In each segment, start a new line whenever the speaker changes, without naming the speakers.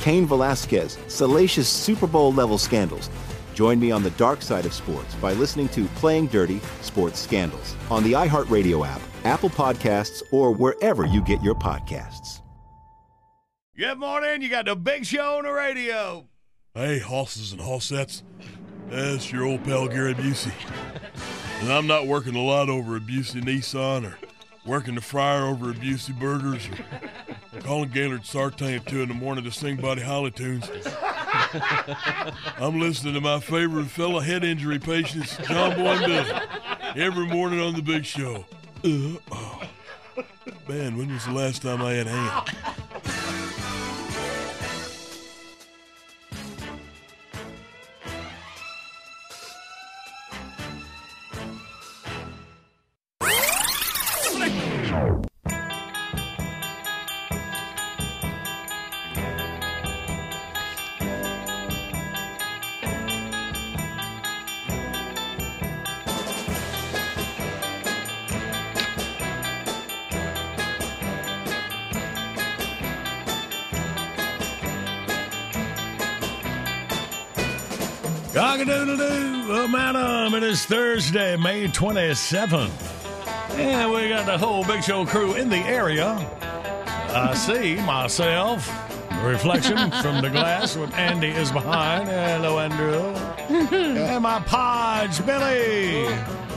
Cain Velasquez, salacious Super Bowl level scandals. Join me on the dark side of sports by listening to Playing Dirty Sports Scandals on the iHeartRadio app, Apple Podcasts, or wherever you get your podcasts.
Good morning. You got the big show on the radio.
Hey, hosses and hossettes. That's your old pal Gary Busey. And I'm not working a lot over at Busey Nissan or working the fryer over at Busey Burgers or calling Gaylord Sartain at 2 in the morning to sing Buddy Holly tunes. I'm listening to my favorite fellow head injury patients, John Boy and Billy, every morning on the big show. Uh, oh. Man, when was the last time I had ham?
Madam, it is Thursday, May 27th. And we got the whole Big Show crew in the area. I see myself, reflection from the glass with Andy is behind. Hello, Andrew. and my podge, Billy.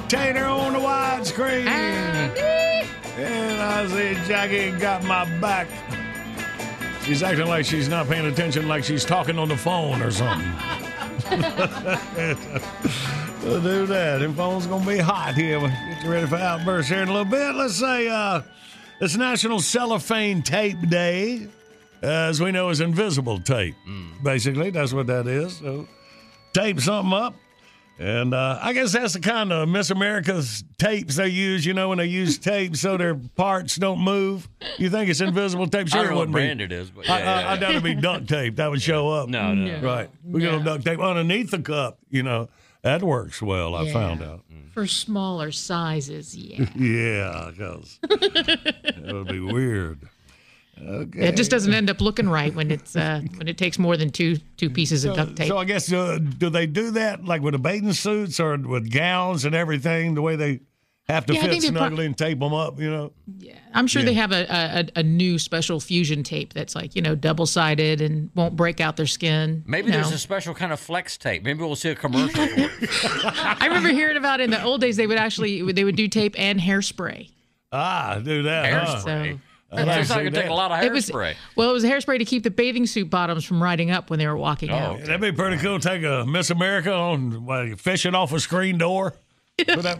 Tater on the widescreen. And I see Jackie got my back. She's acting like she's not paying attention, like she's talking on the phone or something. we'll do that. Them phone's gonna be hot here. We'll get you ready for outbursts here in a little bit. Let's say uh, it's National Cellophane Tape Day. Uh, as we know, is invisible tape. Basically, that's what that is. So, tape something up. And uh, I guess that's the kind of Miss America's tapes they use, you know, when they use tape so their parts don't move. You think it's invisible tape? Sure,
I don't
it
what
wouldn't
brand
be.
it is, but
I,
yeah,
I,
yeah,
I doubt it'd be duct tape. That would show up.
No, no.
Right. We got a duct tape underneath the cup, you know. That works well, I
Yeah.
found out.
For smaller sizes, yeah.
Yeah, because that would be weird. Okay.
It just doesn't end up looking right when it's uh, when it takes more than two two pieces of duct tape.
So I guess uh, do they do that like with the bathing suits or with gowns and everything? The way they have to
Yeah,
fit
think they pro-
snugly and tape them up, you know?
Yeah, I'm sure
yeah.
they have a, a a new special fusion tape that's like you know double sided and won't break out their skin.
Maybe
you
there's
know.
a special kind of flex tape. Maybe we'll see a commercial.
I remember hearing about it in the old days. They would actually they would do tape and hairspray.
Ah, do that. huh?
Hairspray.
So
I'd like
Sounds
to
like it take a lot of
it was
hairspray.
well, it was hairspray to keep the bathing suit bottoms from riding up when they were walking
Oh.
out.
That'd be pretty cool. Take a Miss America on like, fishing off a screen door. Put that-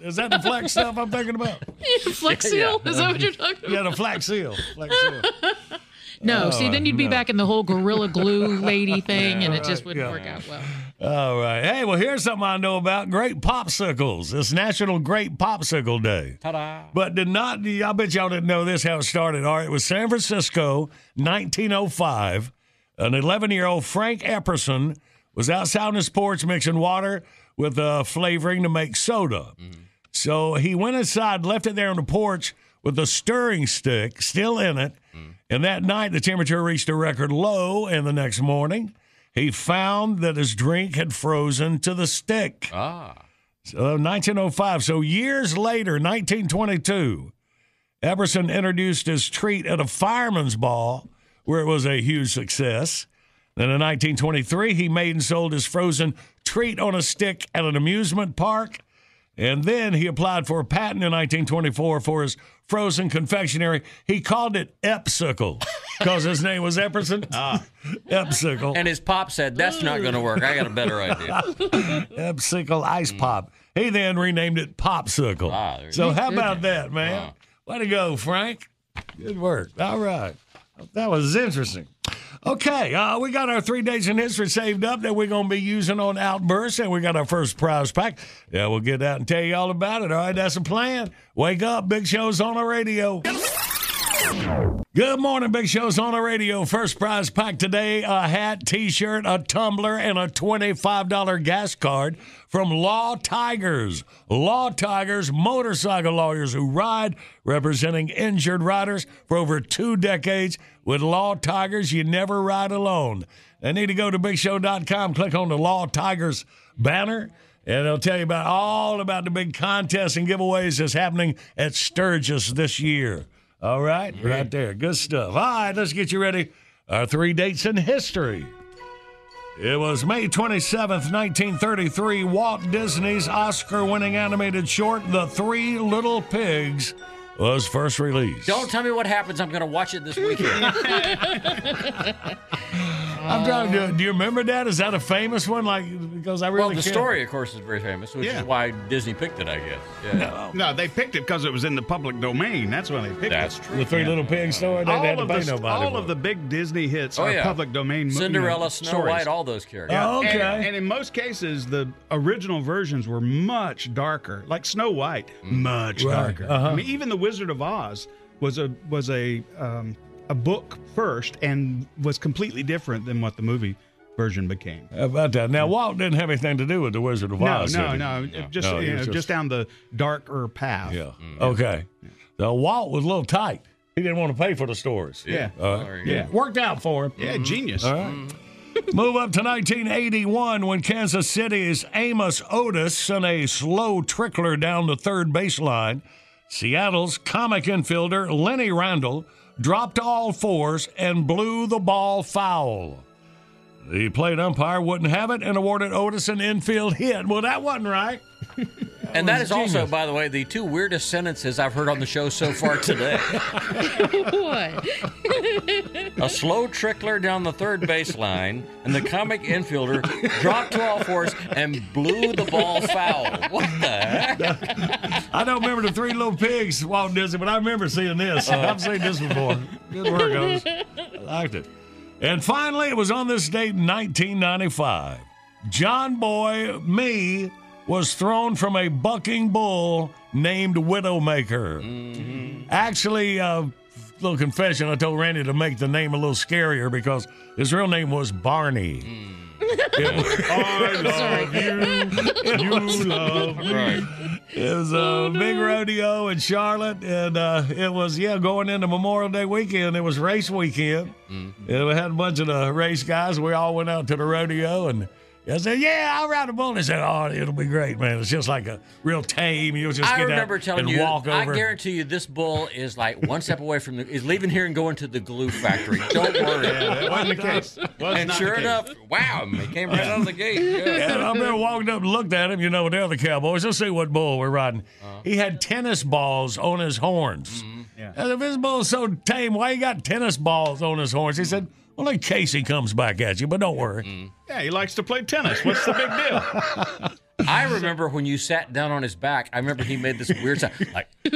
is that the flex stuff I'm thinking about?
Flex seal? Is that what you're talking about?
Yeah, the flex seal. Flex seal.
No, see, then you'd be oh,
no.
back in the whole gorilla glue lady thing, and it just wouldn't
yeah.
work out well.
All right. Hey, well, here's something I know about great popsicles. It's National Great Popsicle Day.
Ta-da.
But did not, I bet y'all didn't know this how it started. All right, it was San Francisco, 1905. An 11 year old Frank Epperson was outside on his porch mixing water with uh, flavoring to make soda. So he went inside, left it there on the porch with a stirring stick still in it. And that night, the temperature reached a record low. And the next morning, he found that his drink had frozen to the stick.
Ah.
So 1905. So years later, 1922, Epperson introduced his treat at a fireman's ball where it was a huge success. Then in 1923, he made and sold his frozen treat on a stick at an amusement park. And then he applied for a patent in 1924 for his frozen confectionery. He called it Epsicle because his name was Epperson. Ah. Epsicle.
And his pop said, That's not going to work. I got a better idea.
Epsicle Ice Pop. He then renamed it Popsicle.
Ah, there you
so how about that, man? Way to go, Frank. Good work. All right. That was interesting. Okay, uh, we got our three days in history saved up that we're going to be using on Outburst, and we got our first prize pack. Yeah, we'll get out and tell you all about it. All right, that's the plan. Wake up, Big Show's on the radio. Good morning, Big Show's on the radio. First prize pack today a hat, t shirt, a tumbler, and a $25 gas card from Law Tigers. Law Tigers, motorcycle lawyers who ride, representing injured riders for over two decades. With Law Tigers, you never ride alone. They need to go to BigShow.com, click on the Law Tigers banner. And they'll tell you about all about the big contests and giveaways that's happening at Sturgis this year. All right, right there. Good stuff. All right, let's get you ready. Our three dates in history. It was May 27th, 1933. Walt Disney's Oscar winning animated short, The Three Little Pigs, was first released.
Don't tell me what happens. I'm going to watch it this weekend.
I'm trying to do it. Do you remember that? Is that a famous one? Like, because I really
well, the
can't-
story, of course, is very famous, which
Yeah.
is why Disney picked it, I guess. Yeah.
No, they picked it because it was in the public domain. That's why they picked
That's
it.
true.
The Three Little Pigs story. They
All
had to
of,
pay
the,
nobody.
all
for
of
it.
the big Disney hits
Oh,
are
yeah.
public domain. mo- you know,
Cinderella, Snow
stories.
White, all those characters.
Oh, okay.
And, and in most cases, the original versions were much darker. Like Snow White, much
Right,
darker.
uh-huh.
I mean, even The Wizard of Oz was a was a um, a book first and was completely different than what the movie version became.
How about that? Now, Walt didn't have anything to do with the Wizard of Oz.
no,
did he?
no, Just
No,
you know, just,
just-
down the darker path.
Yeah. Mm. Mm. Okay. So Walt was a little tight. He didn't want to pay for the stories.
Yeah.
All right.
There you go.
Yeah.
Worked out for him.
Yeah, genius.
All right. Mm. Move up to 1981 when Kansas City's Amos Otis sent a slow trickler down the third baseline. Seattle's comic infielder Lenny Randle dropped all fours and blew the ball foul. The plate umpire wouldn't have it and awarded Otis an infield hit. Well, that wasn't right.
And that is
was
is also, by the way, the two weirdest sentences I've heard on the show so far today.
what?
A slow trickler down the third baseline, and the comic infielder dropped to all fours and blew the ball foul. What the heck?
I don't remember the Three Little Pigs, Walt Disney, but I remember seeing this. Uh. I've seen this before. Good work, Otis. I liked it. And finally, it was on this date in 1995. John Boy, me, was thrown from a bucking bull named Widowmaker. Actually, uh, little confession, I told Randy to make the name a little scarier because his real name was Barney. It-
I love you. You love me.
Right.
It was a big rodeo in Charlotte, and uh, it was yeah going into Memorial Day weekend. It was race weekend, and we had a bunch of the race guys. We all went out to the rodeo, and I said, "Yeah, I'll ride a bull." And they said, "Oh, it'll be great, man. It's just like a real tame. You'll just
I
get
remember
out
telling
and
you,
walk
I guarantee you, this bull is like one step away from the, is leaving here and going to the glue factory. Don't worry.
That wasn't the case. Was
and sure
case.
enough, wow, he came right out of the gate. Yeah.
And I remember walking up and looked at him, you know, with the other cowboys. Let's see what bull we're riding. Uh-huh. He had tennis balls on his horns. Mm-hmm.
Yeah.
And if his bull's so tame, why he got tennis balls on his horns? He said, well, in case he comes back at you, but don't worry. Mm-hmm.
Yeah, he likes to play tennis. What's the big deal?
I remember when you sat down on his back. I remember he made this weird sound, like
he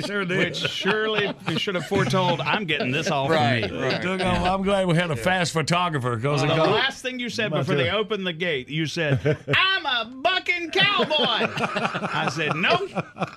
sure did.
Which surely we should have foretold. I'm getting this all
right,
from me.
right.
Took off. I'm glad we had a fast photographer because
The last thing you said before they opened the gate, you said, "I'm a bucking cowboy. I said, Nope,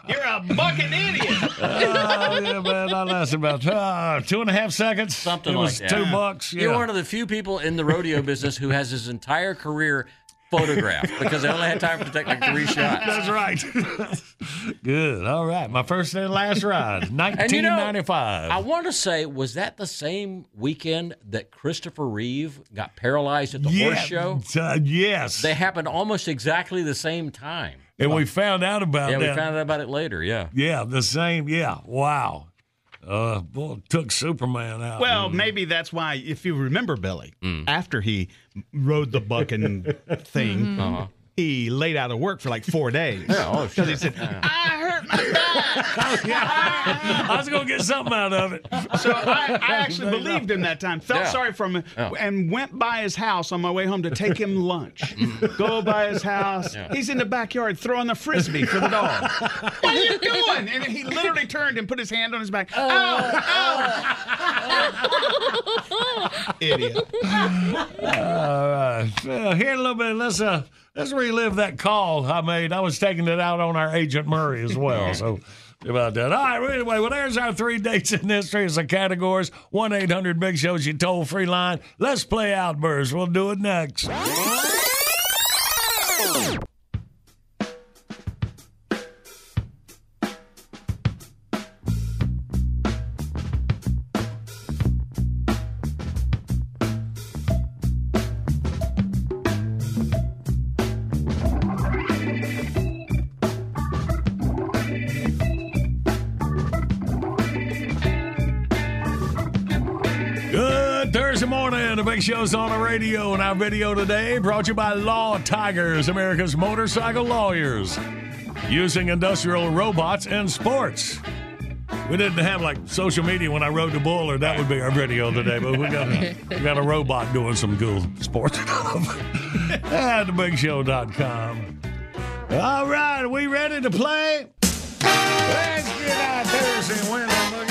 you're a bucking idiot.
Oh, yeah, man, that lasted about uh, two and a half seconds.
Something
it
like
was
that.
Two bucks. Yeah.
You're one of the few people in the rodeo business who has his entire career photographed because they only had time to take like three shots.
That's right. Good. All right. My first and last ride,
And you know,
1995.
I want to say, was that the same weekend that Christopher Reeve got paralyzed at the
yeah,
horse show?
uh, yes.
They happened almost exactly the same time.
and we found out about
Yeah, we found out about it later. Yeah.
yeah, the same. Yeah. Wow. Uh, boy, took Superman out.
Well, maybe that's why, if you remember Billy,
Mm.
after he rode the bucking thing,
Uh-huh.
he laid out of work for like four days.
oh,
Because he said, I hurt my back.
I was going to get something out of it.
So I, I actually believed him that time. Felt
Yeah.
sorry for him
Yeah.
and went by his house on my way home to take him lunch. Go by his house.
Yeah.
He's in the backyard throwing the frisbee for the dog. what are you doing? And he literally turned and put his hand on his back. Ow! Ow! Idiot.
All right. Well, here in a little bit, let's uh, let's relive that call I made. I was taking it out on our agent Murray as well. So about that. All right. Well, anyway, well, there's our three dates in history. It's the categories. One eight hundred Big Show's your toll free line. Let's play Outburst. We'll do it next. Show's on the radio, and our video today brought to you by Law Tigers, America's motorcycle lawyers, using industrial robots in sports. We didn't have like social media when I rode the bull, or that would be our video today. But we got a, we got a robot doing some cool sports stuff at thebigshow.com. All right, we ready to play? Let's get out Thursday and.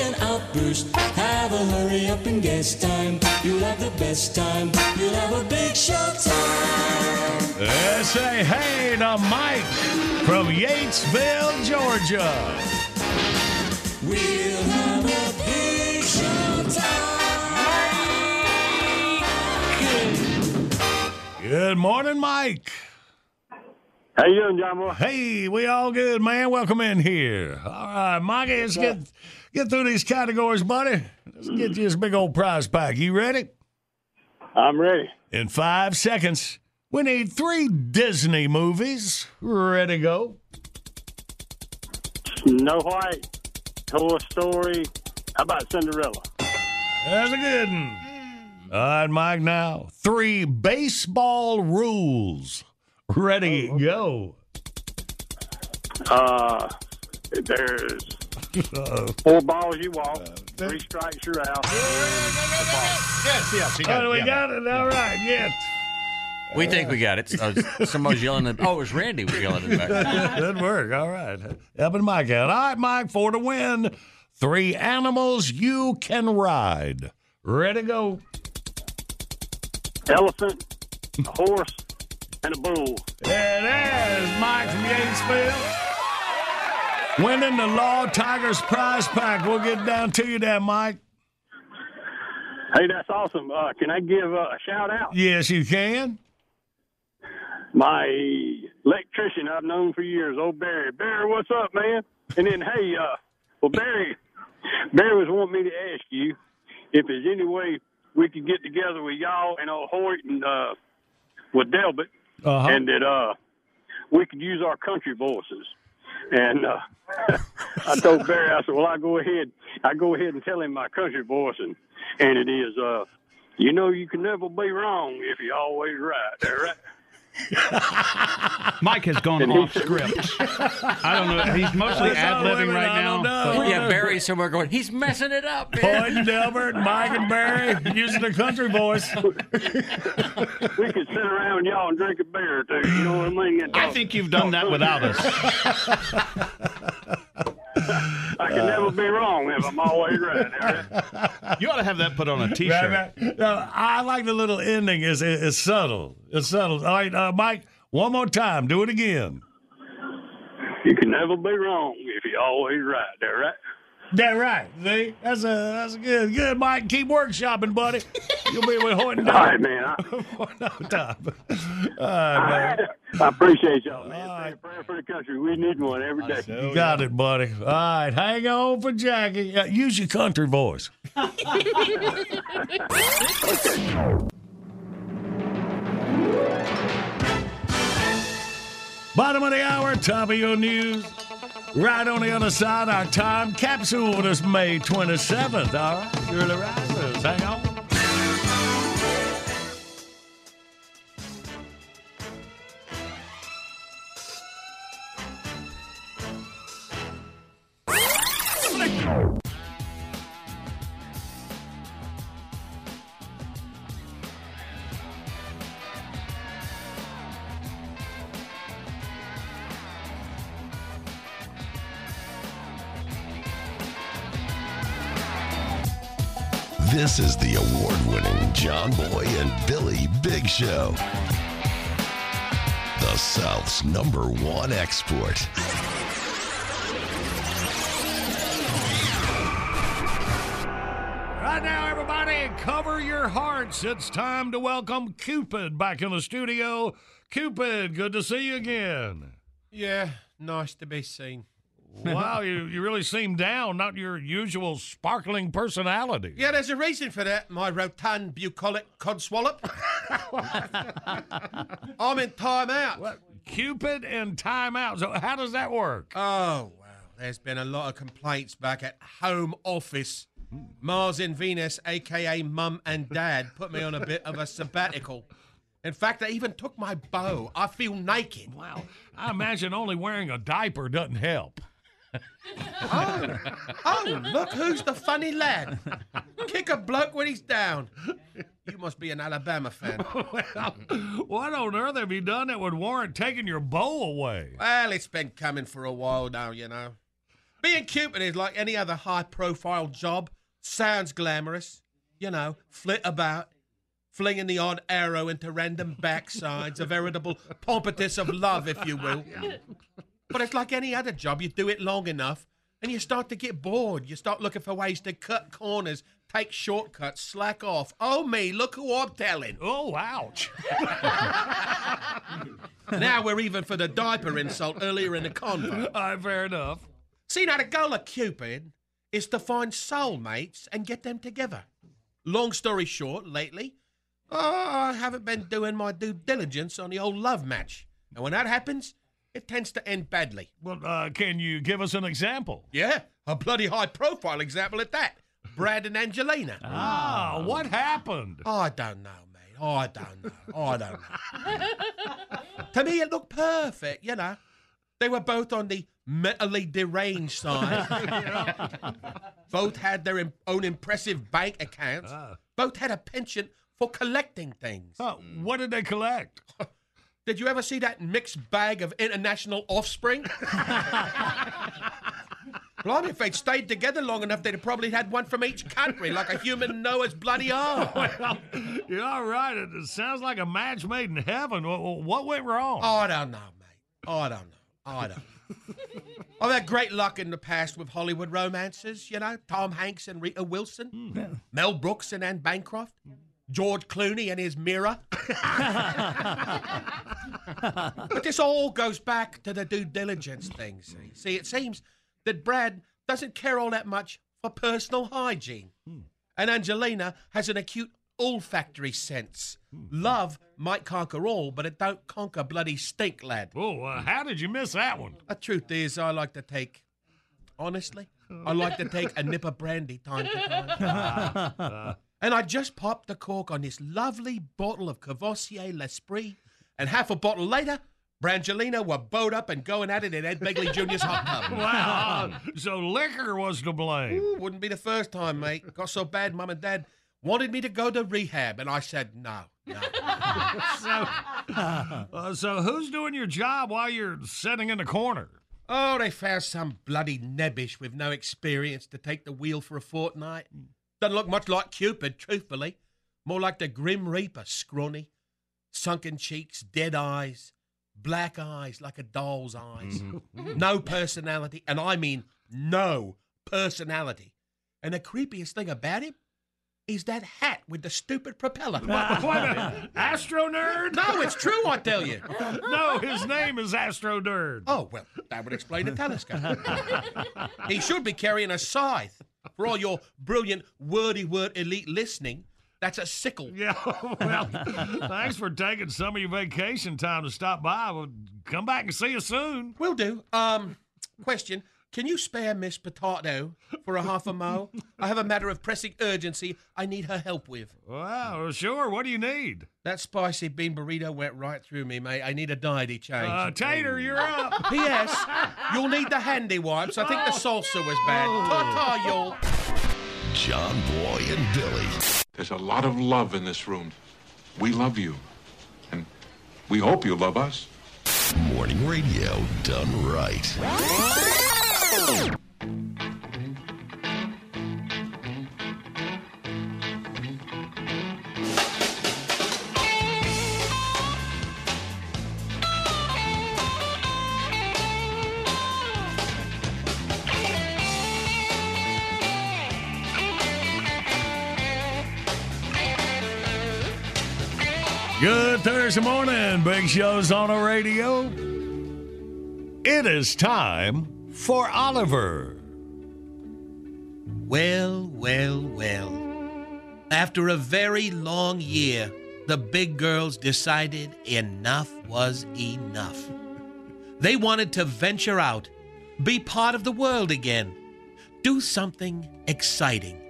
Outburst, have a hurry up and guess time. You'll have the best time. You'll have a big show time.
Let's uh, say hey to Mike from Yatesville, Georgia.
We'll have a big show time.
Good morning, Mike.
How you doing, John Boy?
Hey, we all good, man. Welcome in here. All right, Mikey, let's get get through these categories, buddy. Let's get you this big old prize pack. You ready?
I'm ready.
In five seconds, we need three Disney movies. Ready to go?
Snow White, Toy Story. How about Cinderella?
That's a good one. All right, Mike, now three baseball rules. Ready, go.
Uh, there's. four balls you walk, three strikes you're out.
Yes, yes. He
Oh,
it,
we
yeah.
got it. All right, yes.
We think we got it. Uh, somebody's yelling at. Oh, it was Randy was yelling at back.
Good work. All right. Helping Mike out. All right, Mike, for the win. Three animals you can ride. Ready to go.
Elephant, a horse, and a bull.
There it is, Mike from Yatesville. Winning the Law Tigers prize pack. We'll get down to you there, Mike.
Hey, that's awesome. Uh, can I give uh, a shout out?
Yes, you can.
My electrician I've known for years, old Barry. Barry, what's up, man? And then, hey, uh, well, Barry, Barry was wanting me to ask you if there's any way we could get together with y'all and old Hoyt and uh, with Delbert,
Uh-huh.
and that uh, we could use our country voices. And uh, I told Barry, I said, well, I go ahead, I go ahead and tell him my country voice, and and it is, uh, you know, you can never be wrong if you're always right. There, right?
Mike has gone
And
off
said-
script. I don't know. He's mostly ad libbing right
I don't
now.
Uh,
yeah, Barry's somewhere going, he's messing it up, man.
Boyd and Delbert, Mike and Barry using the country voice.
we could sit around y'all and drink a beer or two. You know what I mean? And
I think you've done that without us.
I can never be wrong if I'm always right. all right?
You ought to have that put on a
Right,
T-shirt.
right. No, I like the little ending. It's, it's subtle. It's subtle. All right, uh, Mike, one more time. Do it again.
You can never be wrong if you're always right. All right?
That right. See, that's a that's a good good. Mike, keep workshopping, buddy. You'll be with Horton
All right, man. I,
for no time. All right, man.
I appreciate y'all, man.
All
Say a prayer for the country. We need one every day.
You got it, buddy. All right, hang on for Jackie. Uh, use your country voice. Bottom of the hour, top of your news. Right on the other side, our time capsule this May 27th. All right, Shirley Risers, hang on.
Is the award winning John Boy and Billy Big Show. The South's number one export.
Right now, everybody, cover your hearts. It's time to welcome Cupid back in the studio. Cupid, good to see you again.
Yeah, nice to be seen.
Wow, you, you really seem down, not your usual sparkling personality.
Yeah, there's a reason for that, my rotund bucolic codswallop. I'm in time out.
What? Cupid and timeout. So, how does that work?
Oh, well, there's been a lot of complaints back at home office. Hmm. Mars and Venus, aka Mum and Dad, put me on a bit of a sabbatical. In fact, they even took my bow. I feel naked.
Wow, I imagine only wearing a diaper doesn't help.
Oh, oh, look who's the funny lad. Kick a bloke when he's down. You must be an Alabama fan.
well, what on earth have you done that would warrant taking your bow away?
Well, it's been coming for a while now, you know. Being Cupid is like any other high profile job. Sounds glamorous. You know, flit about, flinging the odd arrow into random backsides, a veritable pompatus of love, if you will. But it's like any other job. You do it long enough and you start to get bored. You start looking for ways to cut corners, take shortcuts, slack off. Oh, me, look who I'm telling.
Oh, ouch.
Now we're even for the diaper insult earlier in the convo.
All right, fair enough.
See, now the goal of Cupid is to find soulmates and get them together. Long story short, lately, oh, I haven't been doing my due diligence on the old love match. And when that happens, it tends to end badly.
Well, uh, can you give us an example?
Yeah, a bloody high profile example at that. Brad and Angelina.
Ah, what happened?
I don't know, mate. I don't know. I don't know. to me, it looked perfect, you know. They were both on the mentally deranged side. both had their im- own impressive bank accounts. Both had a penchant for collecting things.
Uh, what did they collect?
Did you ever see that mixed bag of international offspring? Blimey, if they'd stayed together long enough, they'd have probably had one from each country, like a human Noah's bloody ark.
Well, you're all right. It sounds like a match made in heaven. What, went wrong?
Oh, I don't know, mate. I don't know. I don't know. I've had great luck in the past with Hollywood romances, you know, Tom Hanks and Rita Wilson, hmm. Mel Brooks and Anne Bancroft, hmm. George Clooney and his mirror. but this all goes back to the due diligence thing, see? See, it seems that Brad doesn't care all that much for personal hygiene. Hmm. And Angelina has an acute olfactory sense. Hmm. Love might conquer all, but it don't conquer bloody stink, lad.
Oh, uh, how did you miss that one?
The truth is, I like to take, honestly, I like to take a nip of brandy time to time. Uh, and I just popped the cork on this lovely bottle of Courvoisier L'Esprit, and half a bottle later, Brangelina were bowed up and going at it in Ed Begley Jr.'s hot tub.
Wow. so liquor was to blame.
Ooh, wouldn't be the first time, mate. Got so bad, Mum and Dad wanted me to go to rehab, and I said no. no.
so, uh, so who's doing your job while you're sitting in the corner?
Oh, they found some bloody nebbish with no experience to take the wheel for a fortnight. Doesn't look much like Cupid, truthfully. More like the Grim Reaper, scrawny. Sunken cheeks, dead eyes, black eyes like a doll's eyes. Mm-hmm. Mm-hmm. no personality, and I mean no personality. And the creepiest thing about him is that hat with the stupid propeller.
What, what a Astro Nerd?
No, it's true, I tell you.
no, his name is Astro Nerd.
Oh, well, that would explain the telescope. he should be carrying a scythe. For all your brilliant wordy word elite listening, that's a sickle.
Yeah, well, thanks for taking some of your vacation time to stop by. We'll come back and see you soon.
We'll do. Um, question. Can you spare Miss Potato for a half a mile? I have a matter of pressing urgency I need her help with.
Wow, sure. What do you need?
That spicy bean burrito went right through me, mate. I need a deity change.
Uh, Tater, you're up.
P.S. You'll need the handy wipes. I think the salsa was bad. Ta-ta, y'all.
John Boy and Billy.
There's a lot of love in this room. We love you. And we hope you love us.
Morning radio done right.
Good Thursday morning. Big show's on the radio. It is time for Oliver.
Well, well, well. After a very long year, the big girls decided enough was enough. They wanted to venture out, be part of the world again, do something exciting.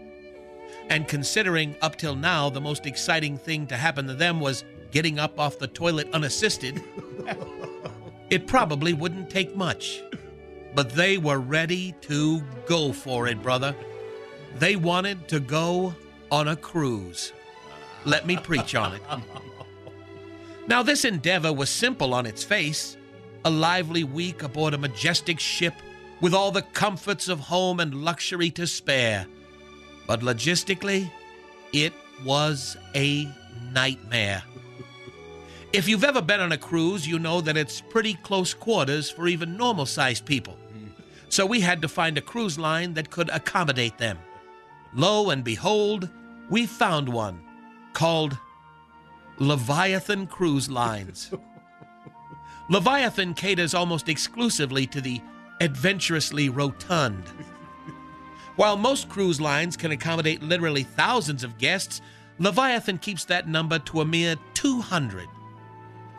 And considering up till now the most exciting thing to happen to them was getting up off the toilet unassisted, it probably wouldn't take much. But they were ready to go for it, brother. They wanted to go on a cruise. Let me preach on it. Now, this endeavor was simple on its face a lively week aboard a majestic ship with all the comforts of home and luxury to spare. But logistically, it was a nightmare. If you've ever been on a cruise, you know that it's pretty close quarters for even normal sized people. So we had to find a cruise line that could accommodate them. Lo and behold, we found one called Leviathan Cruise Lines. Leviathan caters almost exclusively to the adventurously rotund. While most cruise lines can accommodate literally thousands of guests, Leviathan keeps that number to a mere 200.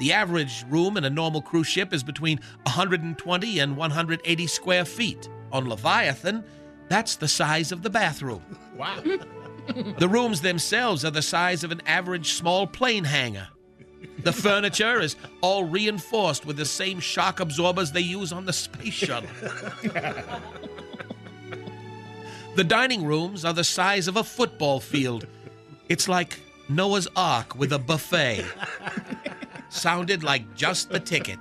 The average room in a normal cruise ship is between 120 and 180 square feet. On Leviathan, that's the size of the bathroom.
Wow.
The rooms themselves are the size of an average small plane hangar. The furniture is all reinforced with the same shock absorbers they use on the space shuttle. The dining rooms are the size of a football field. It's like Noah's Ark with a buffet. Sounded like just the ticket.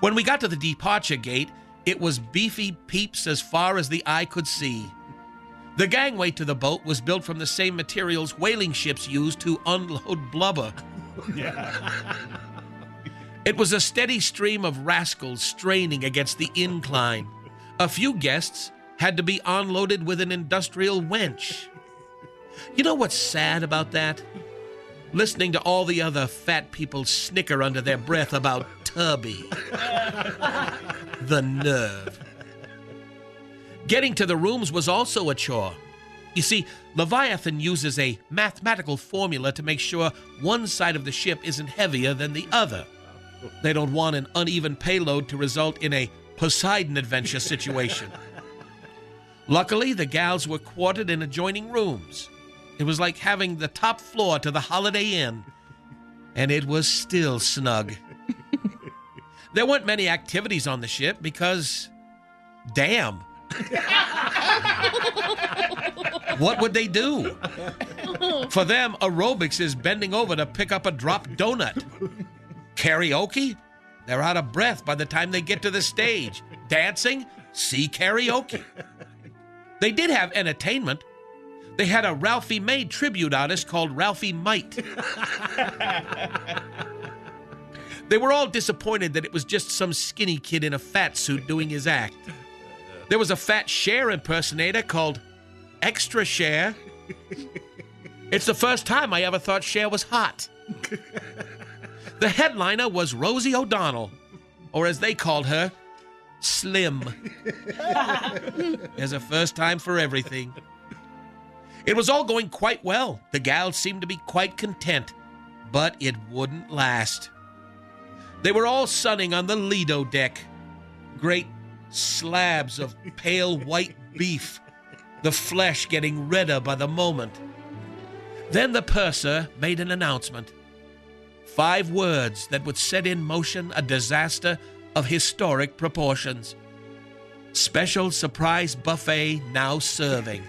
When we got to the departure gate, it was beefy peeps as far as the eye could see. The gangway to the boat was built from the same materials whaling ships use to unload blubber. It was a steady stream of rascals straining against the incline. A few guests had to be unloaded with an industrial wench. You know what's sad about that? Listening to all the other fat people snicker under their breath about Tubby. the nerve. Getting to the rooms was also a chore. You see, Leviathan uses a mathematical formula to make sure one side of the ship isn't heavier than the other. They don't want an uneven payload to result in a Poseidon adventure situation. Luckily, the gals were quartered in adjoining rooms. It was like having the top floor to the Holiday Inn, and it was still snug. There weren't many activities on the ship because, damn. what would they do? For them, aerobics is bending over to pick up a dropped donut. Karaoke? They're out of breath by the time they get to the stage. Dancing? See karaoke. They did have entertainment. They had a Ralphie May tribute artist called Ralphie Might. they were all disappointed that it was just some skinny kid in a fat suit doing his act. There was a fat Cher impersonator called Extra Cher. It's the first time I ever thought Cher was hot. The headliner was Rosie O'Donnell, or as they called her, Slim. There's a first time for everything. It was all going quite well. The gals seemed to be quite content, but it wouldn't last. They were all sunning on the Lido deck. Great slabs of pale white beef, the flesh getting redder by the moment. Then the purser made an announcement. Five words that would set in motion a disaster of historic proportions. Special surprise buffet now serving.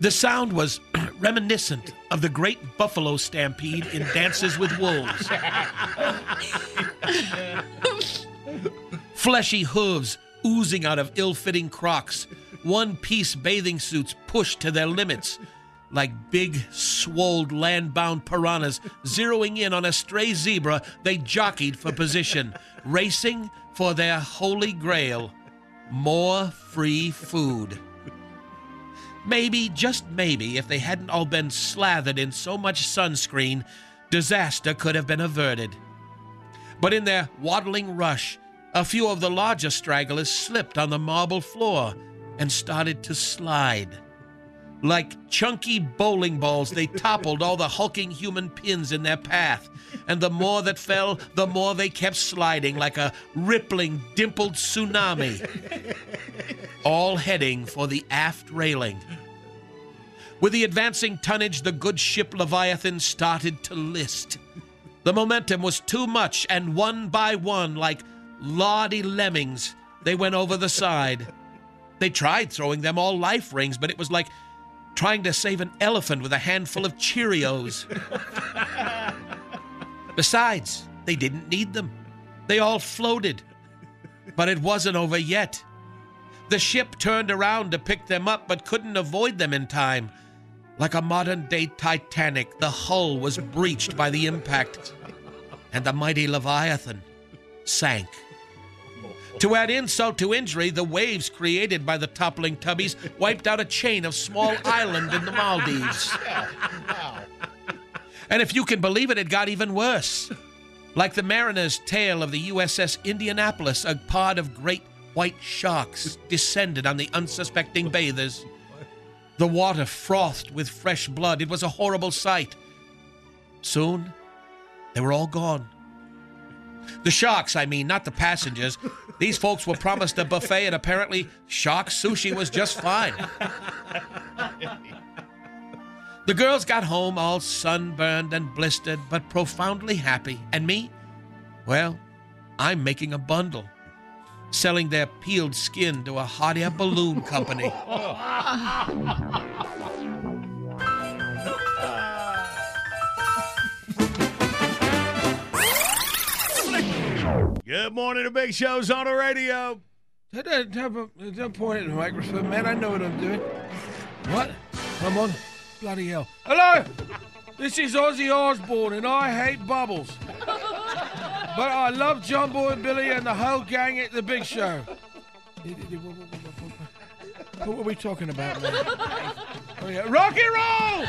the sound was reminiscent of the great buffalo stampede in Dances with Wolves. Fleshy hooves oozing out of ill fitting Crocs, one piece bathing suits pushed to their limits. Like big, swolled, land bound piranhas zeroing in on a stray zebra, they jockeyed for position, racing for their holy grail more free food. Maybe, just maybe, if they hadn't all been slathered in so much sunscreen, disaster could have been averted. But in their waddling rush, a few of the larger stragglers slipped on the marble floor and started to slide. Like chunky bowling balls, they toppled all the hulking human pins in their path. And the more that fell, the more they kept sliding like a rippling, dimpled tsunami. All heading for the aft railing. With the advancing tonnage, the good ship Leviathan started to list. The momentum was too much, and one by one, like lardy lemmings, they went over the side. They tried throwing them all life rings, but it was like trying to save an elephant with a handful of Cheerios. Besides, they didn't need them. They all floated. But it wasn't over yet. The ship turned around to pick them up, but couldn't avoid them in time. Like a modern day Titanic, the hull was breached by the impact, and the mighty Leviathan sank. To add insult to injury, the waves created by the toppling tubbies wiped out a chain of small island in the Maldives. And if you can believe it, it got even worse. Like the mariner's tale of the USS Indianapolis, a pod of great white sharks descended on the unsuspecting bathers. The water frothed with fresh blood. It was a horrible sight. Soon, they were all gone. The sharks, I mean, not the passengers. These folks were promised a buffet, and apparently, shock sushi was just fine. The girls got home all sunburned and blistered, but profoundly happy. And me? Well, I'm making a bundle, selling their peeled skin to a hot air balloon company.
Good morning, the big show's on the radio.
Don't point at the microphone, man. I know what I'm doing. What? Come on. Bloody hell. Hello! This is Ozzy Osbourne, and I hate bubbles. But I love Boy and Billy and the whole gang at the big show. What were we talking about, man? Oh, yeah. Rock and roll!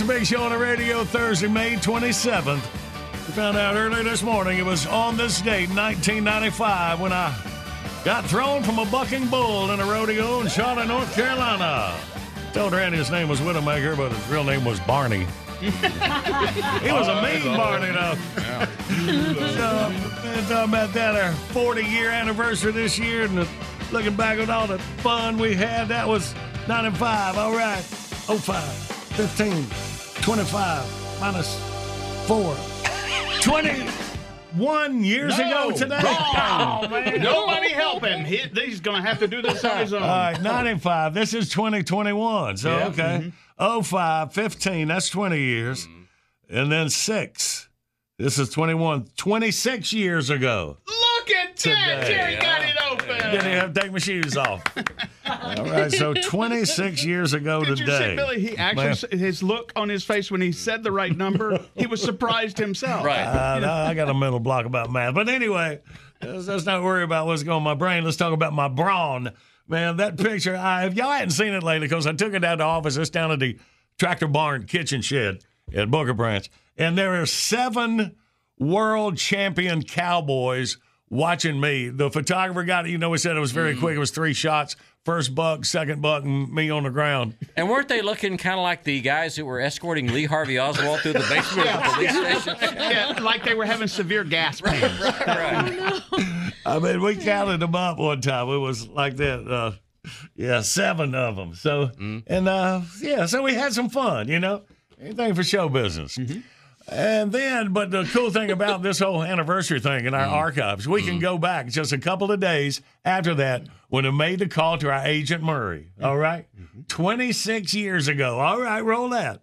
A big show on the radio Thursday, May 27th. We found out earlier this morning it was on this date, 1995, when I got thrown from a bucking bull in a rodeo in Charlotte, North Carolina. Told Randy his name was Widowmaker, but his real name was Barney. he was a mean oh, Barney, though. so, talking about uh, that, our 40 year anniversary this year, and looking back on all the fun we had, that was 95. All right. 05, 15, 25, minus 4. 21 years
No,
ago today.
Oh, wrong. Nobody help him. He, he's going to have to do this on his own.
All right, 95. This is 2021. So,
Yeah.
okay. Mm-hmm. Oh five, 15, that's 20 years. Mm-hmm. And then 6. This is 21, 26 years ago.
Look at that.
Today,
Jerry got it open.
Didn't even have to take my shoes off. All right, so 26 years ago
Did you see, Billy? He actually, his look on his face when he said the right number, he was surprised himself.
Uh, no, I got a mental block about math. But anyway, let's, let's not worry about what's going on in my brain. Let's talk about my brawn. Man, that picture, I, if y'all hadn't seen it lately, because I took it down to the office, it's down at the tractor barn kitchen shed at Booker Branch. And there are seven world champion cowboys watching me. The photographer got it, you know, we said it was very quick. It was three shots first buck, second buck, and me on the ground.
And weren't they looking kind of like the guys who were escorting Lee Harvey Oswald through the basement of the police station?
yeah, like they were having severe gas pain.
I mean, we counted them up one time. It was like that. Uh, yeah, seven of them. So, and uh, yeah, so we had some fun, you know, anything for show business. And then, but the cool thing about this whole anniversary thing in our mm. archives, we can mm. go back just a couple of days after that when it made the call to our agent Murray. Mm-hmm. All right? Mm-hmm. 26 years ago. All right, roll that.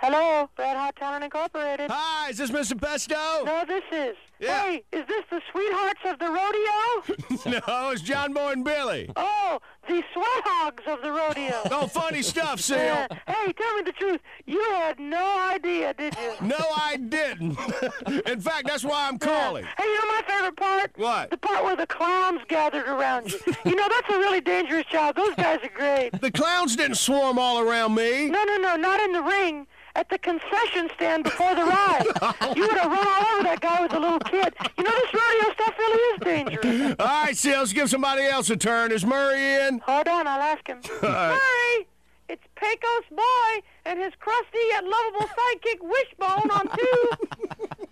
Hello, Red Hot Talent Incorporated.
Hi, is this Mr. Pesto?
No, this is. Hey, is this the Sweethearts of the Rodeo?
no, it's John Boy and Billy.
oh, the Sweat Hogs of the Rodeo.
Oh, funny stuff, Seal.
Yeah. Hey, tell me the truth. You had no idea, did you?
No, I didn't. In fact, that's why I'm calling.
Hey, you know my favorite part?
What?
The part where the clowns gathered around you. you know, that's a really dangerous job. Those guys are great.
The clowns didn't swarm all around me.
No, no, no, not in the ring. At the concession stand before the ride. you would have run all over that guy with a little kid. You know, this rodeo stuff really is dangerous.
All right, Seal, let's give somebody else a turn. Is Murray in?
Hold on, I'll ask him.
Right.
Murray, it's Pecos Boy and his crusty yet lovable sidekick Wishbone on two.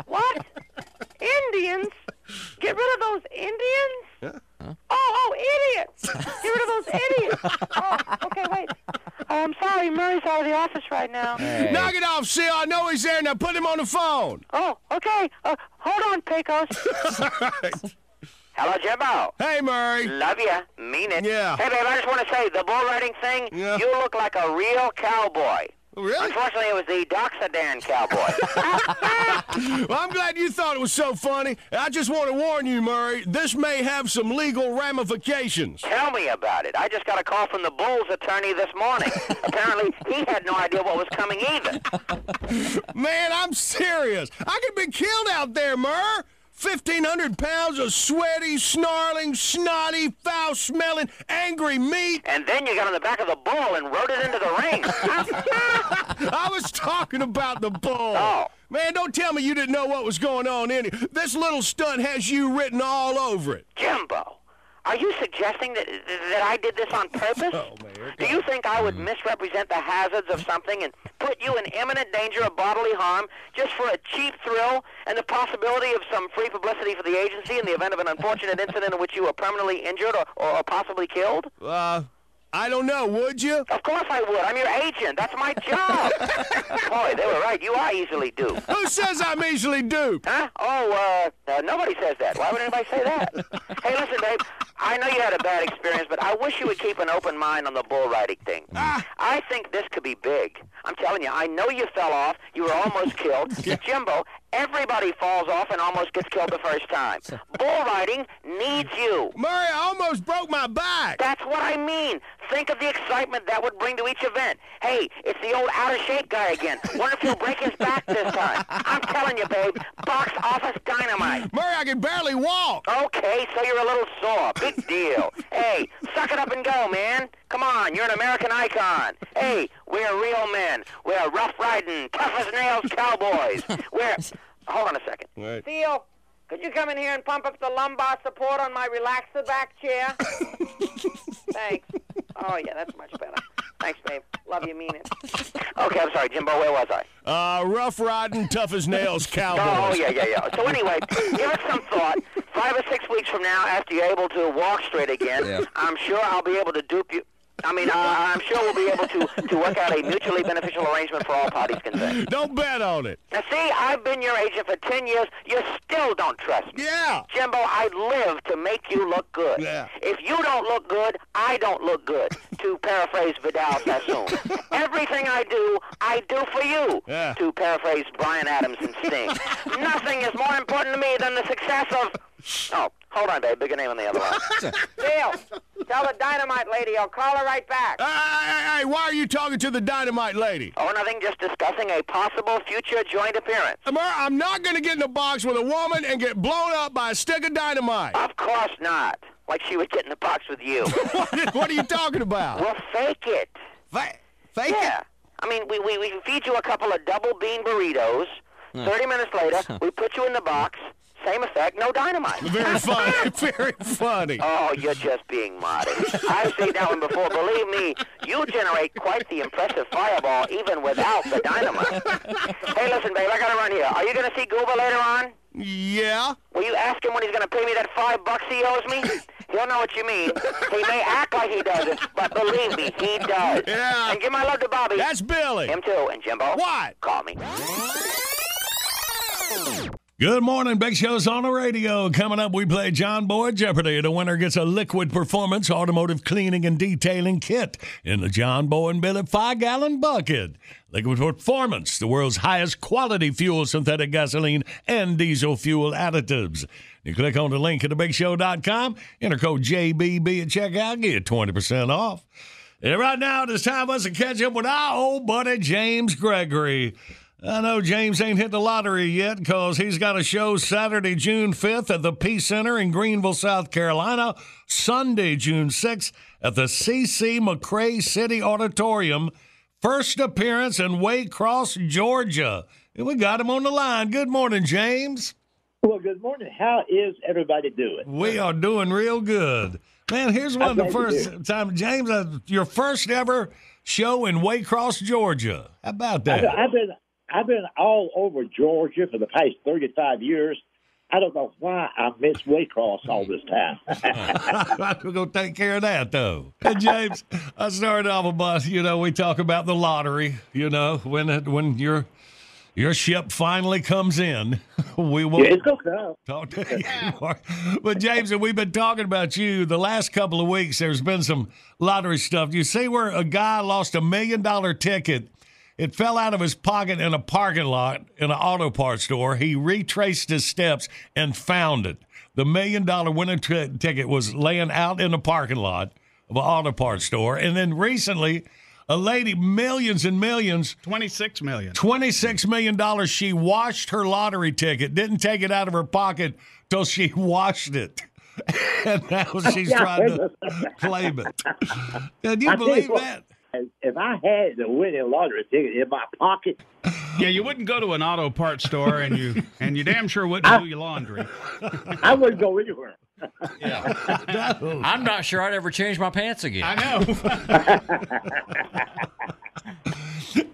what? Indians? Get rid of those Indians? Oh, oh, idiots! Get rid of those idiots! Oh, okay, wait. Oh, I'm sorry, Murray's out of the office right now.
Knock it off, Seal. I know he's there. Now put him on the phone.
Oh, okay. Uh, hold on, Pecos. Hello, Jimbo.
Hey, Murray.
Love ya. Mean it.
Yeah.
Hey, babe, I just want to say, the bull riding thing,
Yeah.
you look like a real cowboy.
Really?
Unfortunately, it was the Doxadan cowboy.
well, I'm glad you thought it was so funny. I just want to warn you, Murray, this may have some legal ramifications.
Tell me about it. I just got a call from the Bulls attorney this morning. Apparently, he had no idea what was coming either.
Man, I'm serious. I could be killed out there, Murr. 1,500 pounds of sweaty, snarling, snotty, foul smelling, angry meat.
And then you got on the back of the bull and rode it into the ring.
I was talking about the bull.
Oh.
Man, don't tell me you didn't know what was going on in it. This little stunt has you written all over it.
Jimbo, are you suggesting that that I did this on purpose? Do you think I would misrepresent the hazards of something and put you in imminent danger of bodily harm just for a cheap thrill and the possibility of some free publicity for the agency in the event of an unfortunate incident in which you were permanently injured or, or possibly killed?
Uh, I don't know, would you?
Of course I would. I'm your agent. That's my job. Boy, they were right. You are easily duped.
Who says I'm easily duped?
Huh? Oh, uh, uh, nobody says that. Why would anybody say that? hey, listen, babe. I know you had a bad experience, but I wish you would keep an open mind on the bull riding thing. Ah. I think this could be big. I'm telling you, I know you fell off. You were almost killed. Jimbo, everybody falls off and almost gets killed the first time. Bull riding needs you.
Murray, I almost broke my back.
That's what I mean. Think of the excitement that would bring to each event. Hey, it's the old out of shape guy again. Wonder if he'll break his back this time. I'm telling you, babe, box office dynamite. dynamite.
Murray, I can barely walk.
Okay, so you're a little sore. Big deal. hey, suck it up and go, man. Come on, you're an American icon. Hey, we're real men. We're rough riding, tough as nails cowboys. We're. Hold on a second.
Right.
Theo, could you come in here and pump up the lumbar support on my relaxer back chair? Thanks. Oh, yeah, that's much better. Thanks, babe. Love you, mean it. Okay, I'm sorry, Jimbo. Where was I?
Uh, rough riding, tough as nails cowboys.
Oh, yeah, yeah, yeah. So anyway, give it some thought. Five or six weeks from now, after you're able to walk straight again,
Yeah.
I'm sure I'll be able to dupe you. I mean, uh, I'm sure we'll be able to, to work out a mutually beneficial arrangement for all parties concerned.
Don't bet on it.
Now, see, I've been your agent for 10 years. You still don't trust me.
Yeah.
Jimbo, I live to make you look good.
Yeah.
If you don't look good, I don't look good, to paraphrase Vidal Sassoon. Everything I do, I do for you,
Yeah.
to paraphrase Bryan Adams and Sting. Nothing is more important to me than the success of... Oh, hold on, babe. Bigger name on the other line. Bill, tell the dynamite lady I'll call her right back.
Hey, hey, hey, why are you talking to the dynamite lady?
Oh, nothing, just discussing a possible future joint appearance.
Murray, I'm not going to get in a box with a woman and get blown up by a stick of dynamite.
Of course not. Like she would get in the box with you.
what, what are you talking about?
We'll fake it.
fake it?
yeah. I mean, we, we, we feed you a couple of double bean burritos. 30 minutes later, we put you in the box. Same effect, no dynamite.
Very funny. Very funny.
Oh, you're just being modest. I've seen that one before. Believe me, you generate quite the impressive fireball even without the dynamite. hey, listen, babe, I gotta run here. Are you gonna see Goober later on?
Yeah.
Will you ask him when he's gonna pay me that five bucks he owes me? He'll know what you mean. He may act like he doesn't, but believe me, he does.
Yeah.
And give my love to Bobby.
That's Billy.
Him too. And Jimbo.
What?
Call me.
Good morning, Big Show's on the radio. Coming up, we play John Boy Jeopardy. The winner gets a liquid performance automotive cleaning and detailing kit in the John Boy and Billy five gallon bucket. Liquid Performance, the world's highest quality fuel, synthetic gasoline, and diesel fuel additives. You click on the link at thebigshow.com, enter code JBB at checkout, get 20% off. And right now, it is time for us to catch up with our old buddy James Gregory. I know James ain't hit the lottery yet because he's got a show Saturday, June 5th at the Peace Center in Greenville, South Carolina, Sunday, June 6th at the C.C. McCrae City Auditorium. First appearance in Waycross, Georgia. And we got him on the line. Good morning, James.
Well, good morning. How is everybody doing?
We are doing real good. Man, here's one of the
I'm glad to
first time, James, uh, your first ever show in Waycross, Georgia. How about that?
I've been I've been all over Georgia for the past thirty five years. I don't know why I miss Waycross all this time.
We're going to take care of that, though. And James, I started off about, you know, we talk about the lottery, you know, when it, when your your ship finally comes in, we will
Yeah, it's gonna come.
talk to you more. But James, and we've been talking about you the last couple of weeks. There's been some lottery stuff. You see where a guy lost a million dollar ticket. It fell out of his pocket in a parking lot in an auto parts store. He retraced his steps and found it. The million dollar winning t- ticket was laying out in the parking lot of an auto parts store. And then recently, a lady, millions and millions,
26 million.
$26 million. She washed her lottery ticket, didn't take it out of her pocket till she washed it. And now she's
Yeah,
trying to claim it. Can you
I
believe that?
If I had the winning lottery ticket in my pocket,
Yeah, you wouldn't go to an auto parts store and you and you damn sure wouldn't do your laundry.
I wouldn't go anywhere.
Yeah, I'm not sure I'd ever change my pants again.
I know.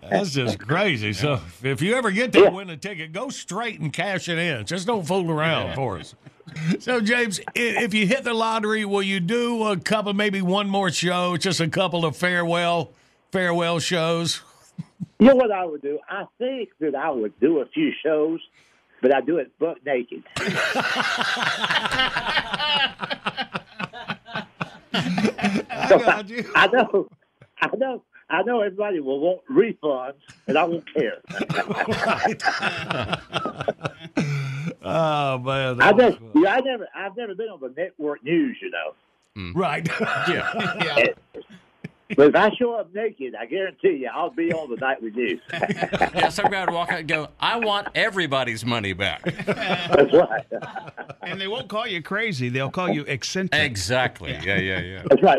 That's just crazy. So if you ever get to win a ticket, go straight and cash it in. Just don't fool around for us. So James, if you hit the lottery, will you do a couple, maybe one more show, just a couple of farewell farewell shows?
You know what I would do? I think that I would do a few shows, but I do it butt naked.
I got you.
I know, I know, I know. Everybody will want refunds, and I won't care.
Oh man,
I
that was
just, yeah, I never, I've never been on the network news. You know, hmm.
right.
yeah.
But if I show up naked, I guarantee you I'll be on the night with you.
yeah, some guy would walk out and go, I want everybody's money back.
That's right.
And they won't call you crazy; they'll call you eccentric.
Exactly. Yeah, yeah, yeah.
That's right.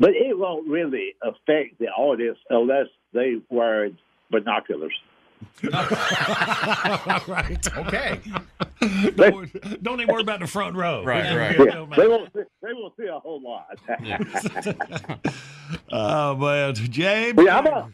But it won't really affect the audience unless they wear binoculars.
Right. Okay.
don't, don't even worry about the front row.
Right, right.
Yeah, they won't. See, they won't see a whole lot.
Oh man, James.
Yeah, I'm all,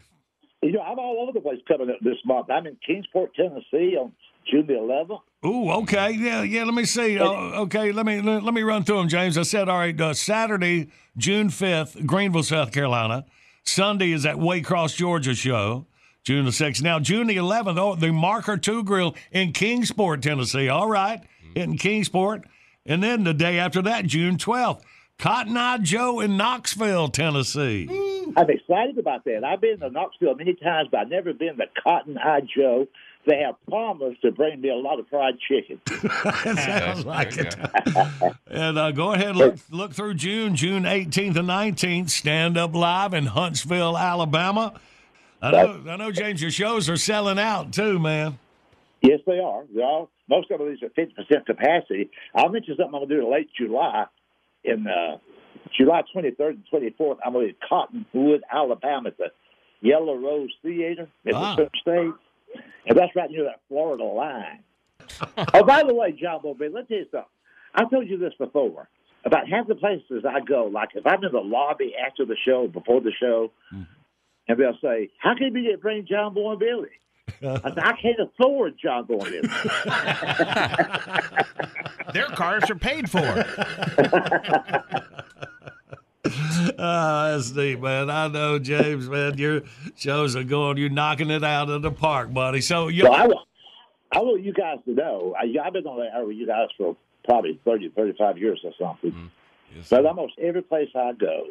you know, I'm all over the place coming up this month. I'm in Kingsport, Tennessee on June the 11th.
Ooh, okay, yeah, yeah. Let me see. Uh, okay, let me let, let me run through them, James. I said, all right. Uh, Saturday, June fifth, Greenville, South Carolina. Sunday is at Waycross, Georgia show. June the sixth. Now, June the eleventh, oh, the Marker Two Grill in Kingsport, Tennessee. All right, in Kingsport, and then the day after that, June twelfth, Cotton Eye Joe in Knoxville, Tennessee.
I'm excited about that. I've been to Knoxville many times, but I've never been to Cotton Eye Joe. They have promised to bring me a lot of fried chicken.
Sounds like it. and uh, go ahead look look through June, June 18th and 19th. Stand up live in Huntsville, Alabama. I know, I know, James. Your shows are selling out too, man.
Yes, they are. They're all, most of these are 50% capacity. I'll mention something I'm going to do in late July. In uh, July 23rd and 24th, I'm going to be in Cottonwood, Alabama at the Yellow Rose Theater at
Ah.
the Stage. And that's right near that Florida line. oh, by the way, John Bobby, let's tell you something. I told you this before. About half the places I go, like if I'm in the lobby after the show, before the show, and they'll say, "How can you bring John Boy and Billy?" I said, "I can't afford John Boy and Billy."
Their cars are paid for.
Ah, that's neat, man. I know, James, man. Your shows are going. You're knocking it out of the park, buddy. So you.
So I want, I want you guys to know, I, I've been on the air with you guys for probably 30, 35 years or something. but almost every place I go,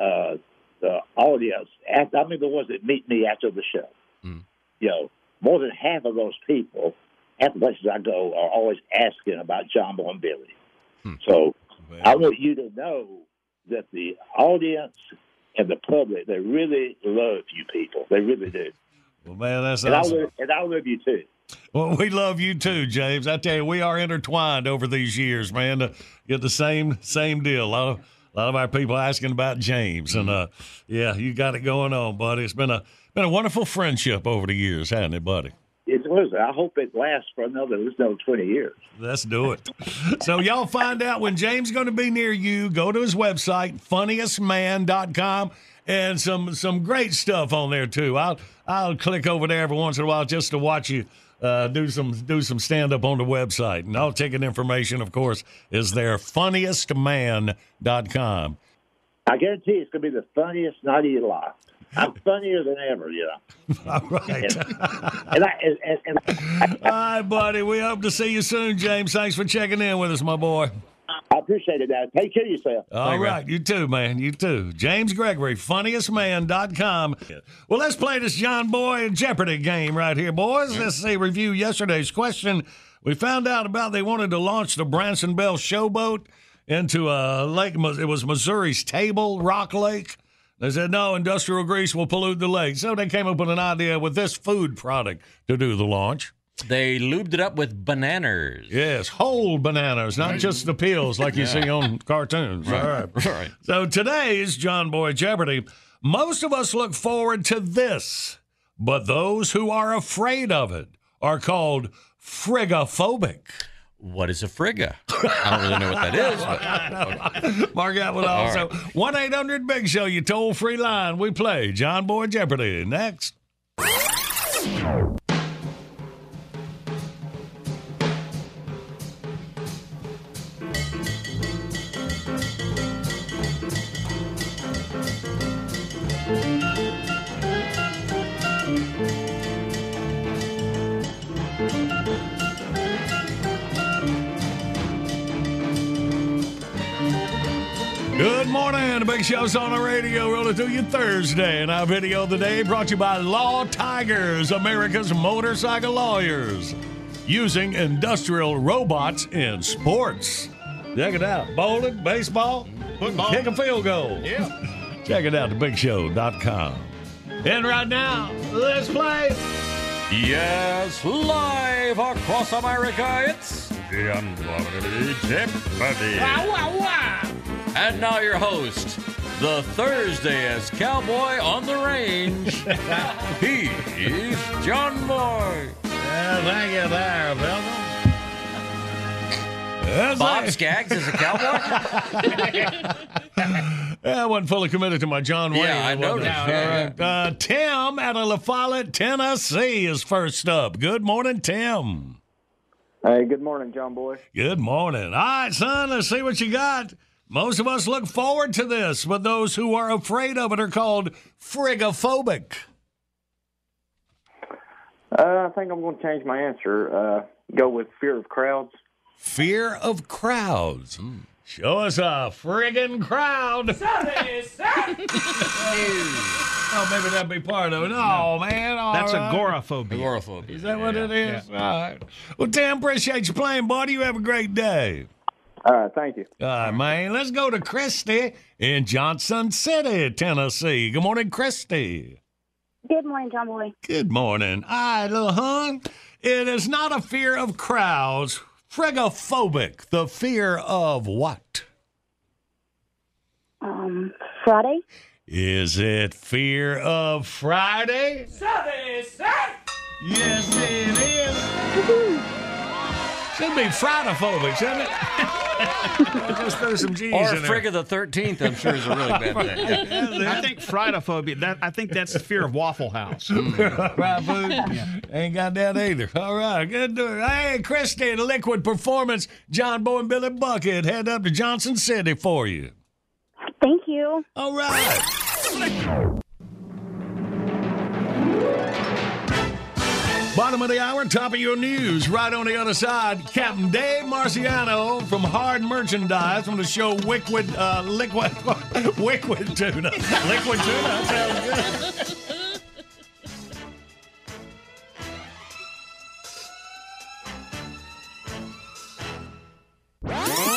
uh, the audience, after, I mean the ones that meet me after the show, mm. you know, more than half of those people at the places I go are always asking about John Boy and Billy. Hmm. So I want you to know that the audience and the public, they really love you people. They really do.
Well, man, that's
and,
awesome.
I love, and I love you too.
Well, we love you too, James. I tell you, we are intertwined over these years, man. To get the same same deal. A lot of a lot of our people asking about James, and uh, yeah, you got it going on, buddy. It's been a been a wonderful friendship over the years, hasn't it, buddy?
It was. I hope it lasts for another, another 20 years.
Let's do it. so y'all find out when James going to be near you. Go to his website, funniestman.com, and some some great stuff on there too. I'll I'll click over there every once in a while just to watch you uh, do some do some stand up on the website. And all ticket information, of course, is there. Funniestman.com.
I guarantee it's going to be the funniest night of your life. I'm funnier than ever, you know.
All right.
And I, and, and, and
All right, buddy. We hope to see you soon, James. Thanks for checking in with us, my boy.
I appreciate it, Dad. Take care of yourself.
All right, you too, man. You too. James Gregory, funniestman.com. Well, let's play this John Boy Jeopardy game right here, boys. Let's see, review yesterday's question. We found out about they wanted to launch the Branson Belle Showboat into a lake. It was Missouri's Table Rock Lake. They said, no, industrial grease will pollute the lake. So they came up with an idea with this food product to do the launch.
They lubed it up with bananas.
Yes, whole bananas, not mm. just the peels like you
Yeah.
see on cartoons.
Right,
All right.
right.
So today's John Boy Jeopardy. Most of us look forward to this, but those who are afraid of it are called frigophobic.
What is a frigga? I don't really know what that is. But,
Mark that one
All.
So 1 800 Big Show, you toll free line. We play John Boy Jeopardy. Next. Morning. Big Show's on the radio. Rolling to you Thursday. And our video of the day brought to you by Law Tigers, America's motorcycle lawyers, using industrial robots in sports. Check it out. Bowling, baseball,
Football.
kick a field goal.
Yeah.
Check it out, thebigshow.com. And right now, let's play.
Yes, live across America, it's the Unlimited Jeopardy. And now your host, the Thursdayest cowboy on the range. he is John Boy.
Yeah, thank you there, Bill. That's
Bob
it.
Skaggs is a cowboy.
Yeah, I wasn't fully committed to my John Wayne.
Yeah, I
wasn't
noticed.
All
Yeah,
right. Uh, Tim out of La Follette, Tennessee is first up. Good morning, Tim.
Hey, good morning, John Boy.
Good morning. All right, son, let's see what you got. Most of us look forward to this, but those who are afraid of it are called frigophobic.
Uh, I think I'm going to change my answer. Uh, go with fear of crowds.
Fear of crowds. Show us a friggin' crowd. oh, maybe that'd be part of it. Oh, man. all
That's
right.
agoraphobia.
Agoraphobia.
Is that what it is? All right. Well, Tim, appreciate you playing, buddy. You have a great day.
All right, thank you.
All right, man. Let's go to Christy in Johnson City, Tennessee. Good morning, Christy.
Good morning, John Boy.
Good morning. All right, little hun. It is not a fear of crowds. Frigophobic. The fear of what?
Um, Friday.
Is it fear of Friday? Saturday, sir. Yes, it is. Should be Fridophobic, shouldn't it? Just throw some G's
Or
in there.
Frigga the 13th, I'm sure, is a really bad thing.
I think fridophobia. That I think that's the fear of Waffle House. Mm.
right, food. Ain't got that either. All right, good. to it. Hey, Christy, the Liquid Performance, John Boy and Billy Bucket, head up to Johnson City for you.
Thank you.
All right. Bottom of the hour, top of your news. Right on the other side, Captain Dave Marciano from Hard Merchandise from the show Wicked uh, Liquid Wicked Tuna. Liquid Tuna. Sounds good.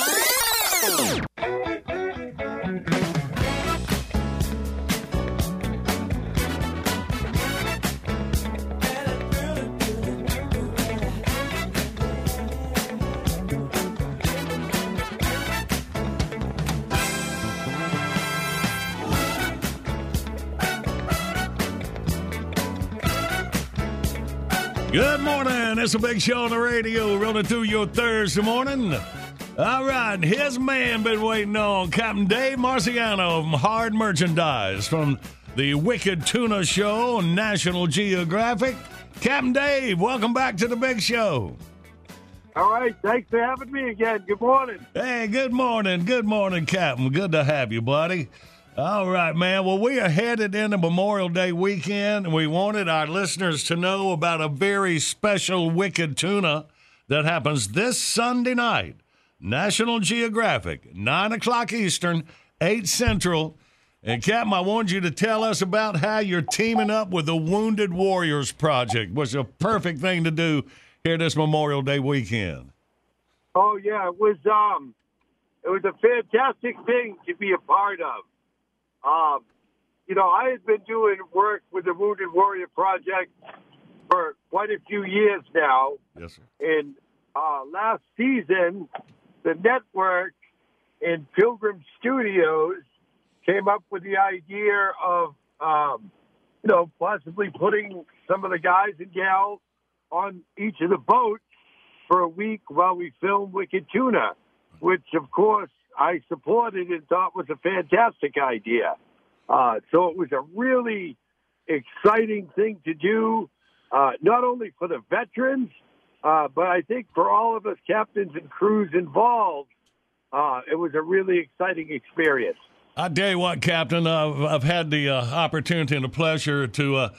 Good morning. It's a big show on the radio rolling through your Thursday morning. All right, his man been waiting on Captain Dave Marciano from Hard Merchandise from the Wicked Tuna Show on National Geographic. Captain Dave, welcome back to the big show.
All right, thanks for having me again. Good morning.
Hey, good morning. Good morning, Captain. Good to have you, buddy. All right, man. Well, we are headed into Memorial Day weekend, and we wanted our listeners to know about a very special Wicked Tuna that happens this Sunday night. National Geographic, 9 o'clock Eastern, 8 Central. And, Captain, I wanted you to tell us about how you're teaming up with the Wounded Warriors Project, which is a perfect thing to do here this Memorial Day weekend.
Oh yeah, it was um, it was a fantastic thing to be a part of. Um, you know, I had been doing work with the Wounded Warrior Project for quite a few years now.
Yes, sir.
And uh, last season, the network and Pilgrim Studios came up with the idea of, um, you know, possibly putting some of the guys and gals on each of the boats for a week while we filmed Wicked Tuna, which, of course, I supported and thought was a fantastic idea. Uh, so it was a really exciting thing to do, uh, not only for the veterans, uh, but I think for all of us captains and crews involved, uh, it was a really exciting experience.
I tell you what, Captain, I've, I've had the uh, opportunity and the pleasure to uh,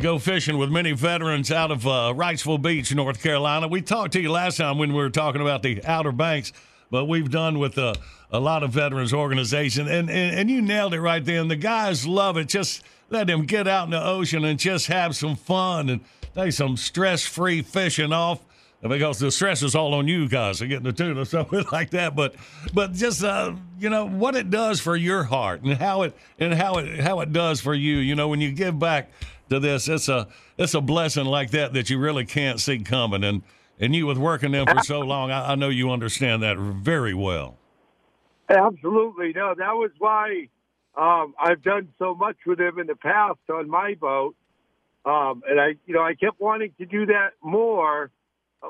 go fishing with many veterans out of Wrightsville Beach, North Carolina. We talked to you last time when we were talking about the Outer Banks, but we've done with uh, a lot of veterans organization, and, and and you nailed it right then. The guys love it. Just let them get out in the ocean and just have some fun and take some stress-free fishing off because the stress is all on you guys of getting the tuna, something like that. But but just uh, you know what it does for your heart and how it and how it how it does for you. You know when you give back to this, it's a it's a blessing like that that you really can't see coming. And and you with working them for so long, I, I know you understand that very well.
Absolutely. No, that was why um, I've done so much with him in the past on my boat. Um, and I, you know, I kept wanting to do that more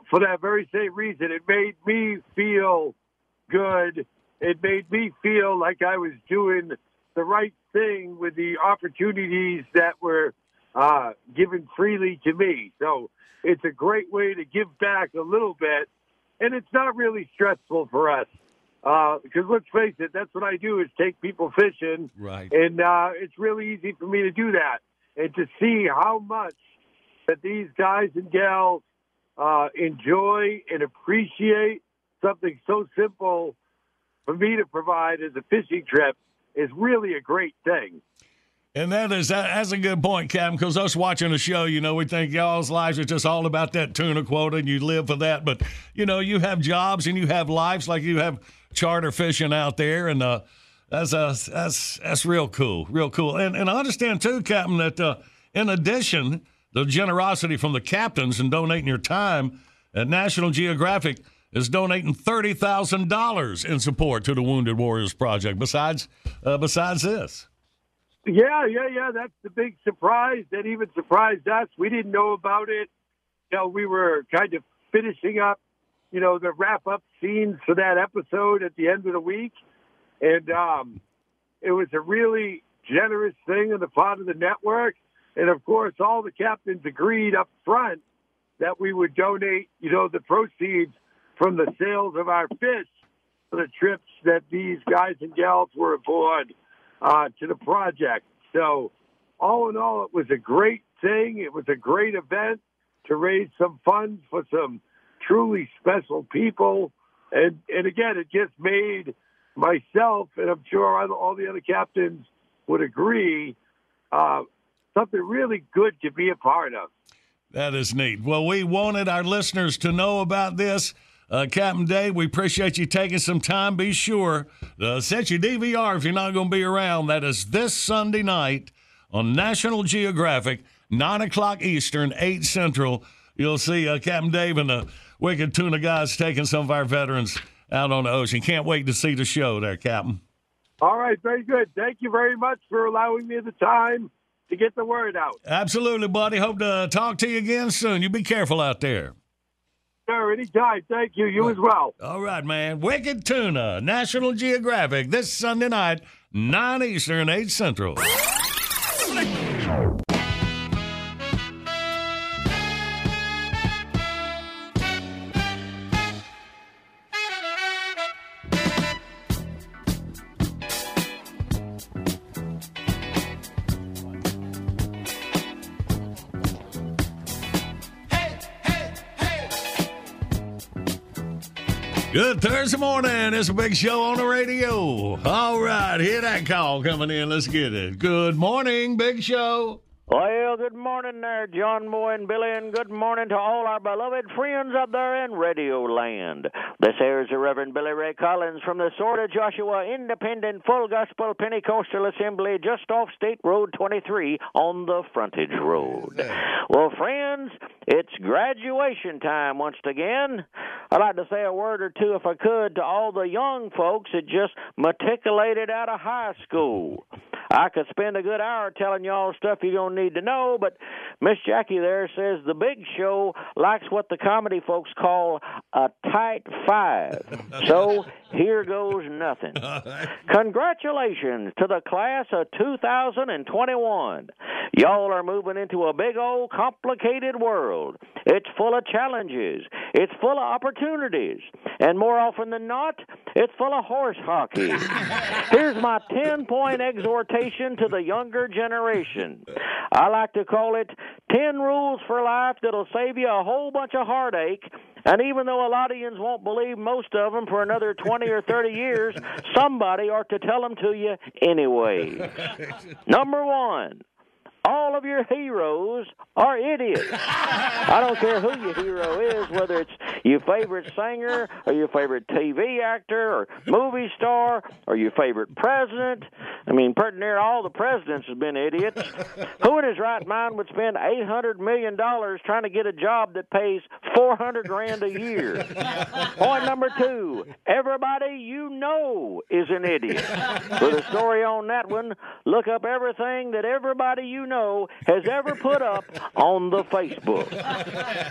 for that very same reason. It made me feel good. It made me feel like I was doing the right thing with the opportunities that were uh, given freely to me. So it's a great way to give back a little bit, and it's not really stressful for us. Because let's face it, that's what I do is take people fishing,
right?
And uh, it's really easy for me to do that, and to see how much that these guys and gals uh, enjoy and appreciate something so simple for me to provide as a fishing trip is really a great thing.
And that is that, that's a good point, Captain. Because us watching the show, you know, we think y'all's lives are just all about that tuna quota, and you live for that. But you know, you have jobs and you have lives, like you have charter fishing out there, and uh, that's uh, that's that's real cool, real cool. And and I understand too, Captain, that uh, in addition, the generosity from the captains and donating your time at National Geographic is donating thirty thousand dollars in support to the Wounded Warriors Project. Besides, uh, besides this.
Yeah, yeah, yeah. That's the big surprise that even surprised us. We didn't know about it. Know, we were kind of finishing up, you know, the wrap up scenes for that episode at the end of the week. And um, it was a really generous thing on the part of the network. And of course, all the captains agreed up front that we would donate, you know, the proceeds from the sales of our fish for the trips that these guys and gals were aboard uh, to the project. So, all in all, it was a great thing. It was a great event to raise some funds for some truly special people. And, and again, it just made myself, and I'm sure all the other captains would agree, uh, something really good to be a part of.
That is neat. Well, we wanted our listeners to know about this. Uh, Captain Dave, we appreciate you taking some time. Be sure to set your DVR if you're not going to be around. That is this Sunday night on National Geographic, 9 o'clock Eastern, 8 Central. You'll see uh, Captain Dave and the Wicked Tuna guys taking some of our veterans out on the ocean. Can't wait to see the show there, Captain.
All right, very good. Thank you very much for allowing me the time to get the word out.
Absolutely, buddy. Hope to talk to you again soon. You be careful out there.
Sir, anytime. Thank you. You as well.
All right, man. Wicked Tuna, National Geographic, this Sunday night, 9 Eastern, 8 Central. Good Thursday morning. It's a big show on the radio. All right, hear that call coming in. Let's get it. Good morning, Big Show.
Well, good morning there, John Boy and Billy, and good morning to all our beloved friends up there in Radio Land. This here is the Reverend Billy Ray Collins from the Sword of Joshua Independent Full Gospel Pentecostal Assembly just off State Road 23 on the frontage road. Well, friends, it's graduation time once again. I'd like to say a word or two, if I could, to all the young folks that just matriculated out of high school. I could spend a good hour telling y'all stuff you're going to need to know, but Miss Jackie there says the big show likes what the comedy folks call a tight five. so here goes nothing. Congratulations to the class of 2021. Y'all are moving into a big old complicated world. It's full of challenges. It's full of opportunities. And more often than not, it's full of horse hockey. Here's my 10 point exhortation to the younger generation. I like to call it 10 rules for life that'll save you a whole bunch of heartache. And even though a lot of yous won't believe most of them for another 20 or 30 years, somebody ought to tell them to you anyway. Number one, all of your heroes are idiots. I don't care who your hero is, whether it's your favorite singer or your favorite TV actor or movie star or your favorite president. I mean, pretty near all the presidents have been idiots. Who in his right mind would spend eight hundred million dollars trying to get a job that pays four hundred grand a year? Point number two: everybody you know is an idiot. For the story on that one, look up everything that everybody you know has ever put up on the Facebook.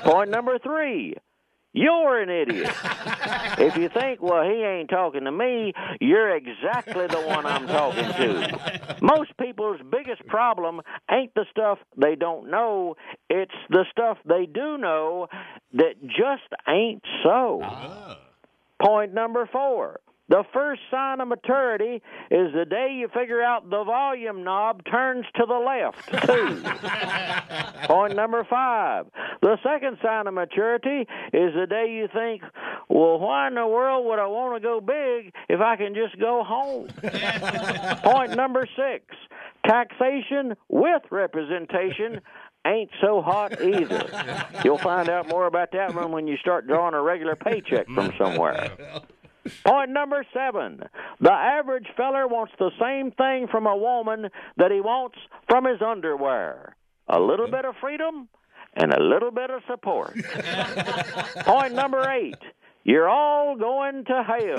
Point number three. You're an idiot. If you think, well, he ain't talking to me, you're exactly the one I'm talking to. Most people's biggest problem ain't the stuff they don't know, it's the stuff they do know that just ain't so. Ah. Point number four. The first sign of maturity is the day you figure out the volume knob turns to the left, too. Point number five. The second sign of maturity is the day you think, well, why in the world would I want to go big if I can just go home? Point number six. Taxation with representation ain't so hot either. You'll find out more about that one when you start drawing a regular paycheck from somewhere. Point number seven. The average feller wants the same thing from a woman that he wants from his underwear. A little bit of freedom and a little bit of support. Point number eight. You're all going to hell.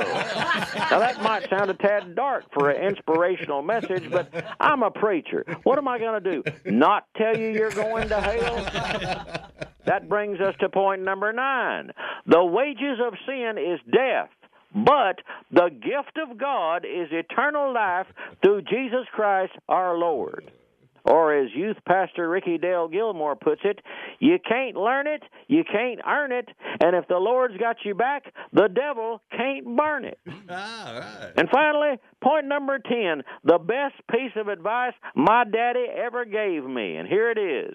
Now, that might sound a tad dark for an inspirational message, but I'm a preacher. What am I going to do? Not tell you you're going to hell? That brings us to point number nine. The wages of sin is death. But the gift of God is eternal life through Jesus Christ our Lord. Or as youth pastor Ricky Dale Gilmore puts it, you can't learn it, you can't earn it, and if the Lord's got you back, the devil can't burn it. And finally, point number 10, the best piece of advice my daddy ever gave me, and here it is.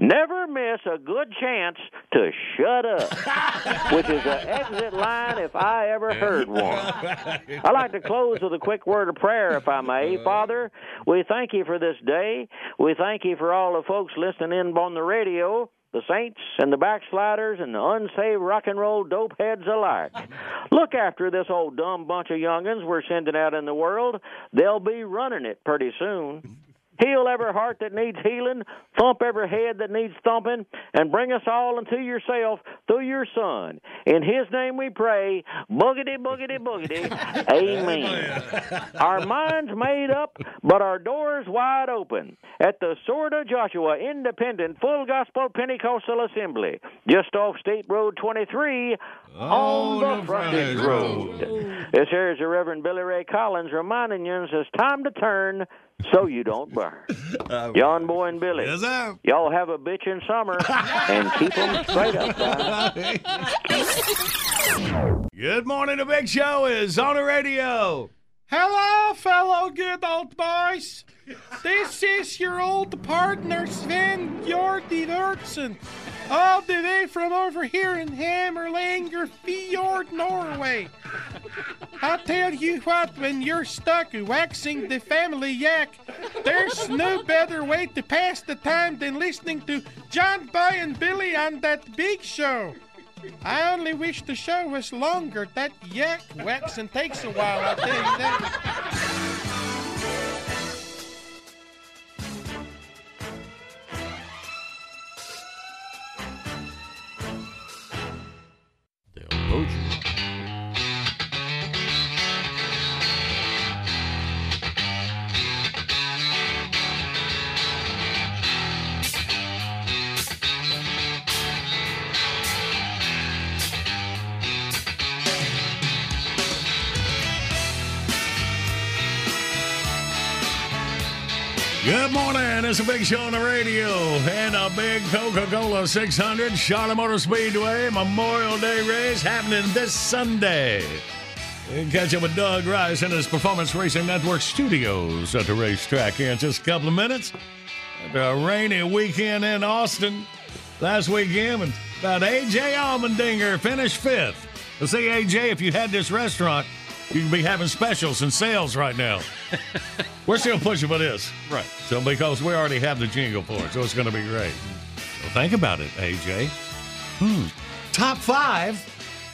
Never miss a good chance to shut up, which is an exit line if I ever heard one. I'd like to close with a quick word of prayer, if I may. Uh-huh. Father, we thank you for this day. We thank you for all the folks listening in on the radio. The saints and the backsliders and the unsaved rock and roll dope heads alike. Uh-huh. Look after this old dumb bunch of youngins we're sending out in the world. They'll be running it pretty soon. Heal every heart that needs healing, thump every head that needs thumping, and bring us all unto yourself through your Son. In His name we pray. Boogity, boogity, boogity. Amen. Our minds made up, but our doors wide open at the Sword of Joshua Independent Full Gospel Pentecostal Assembly, just off State Road 23 on, the frontage road. This here is the Reverend Billy Ray Collins reminding you it's time to turn so you don't burn. John Boy and Billy,
Yes, sir.
y'all have a bitchin' summer and keep 'em straight up.
Good morning. The Big Show is on the radio.
Hello, fellow good old boys. This is your old partner Sven Jordi Lurtzen, all the way from over here in Hammerlanger Fjord, Norway. I tell you what, when you're stuck waxing the family yak, there's no better way to pass the time than listening to John Boy and Billy on that big show. I only wish the show was longer. That yak waxing takes a while, I'll tell you that.
It's a big show on the radio and a big Coca Cola 600 Charlotte Motor Speedway Memorial Day race happening this Sunday. Catch up with Doug Rice in his Performance Racing Network studios at the racetrack here in just a couple of minutes. After a rainy weekend in Austin last weekend, and about AJ Allmendinger finished fifth. To see AJ, if you had this restaurant, you can be having specials and sales right now. We're still pushing for this.
Right.
So because we already have the jingle for it, so it's going to be great. So think about it, AJ. Hmm. Top five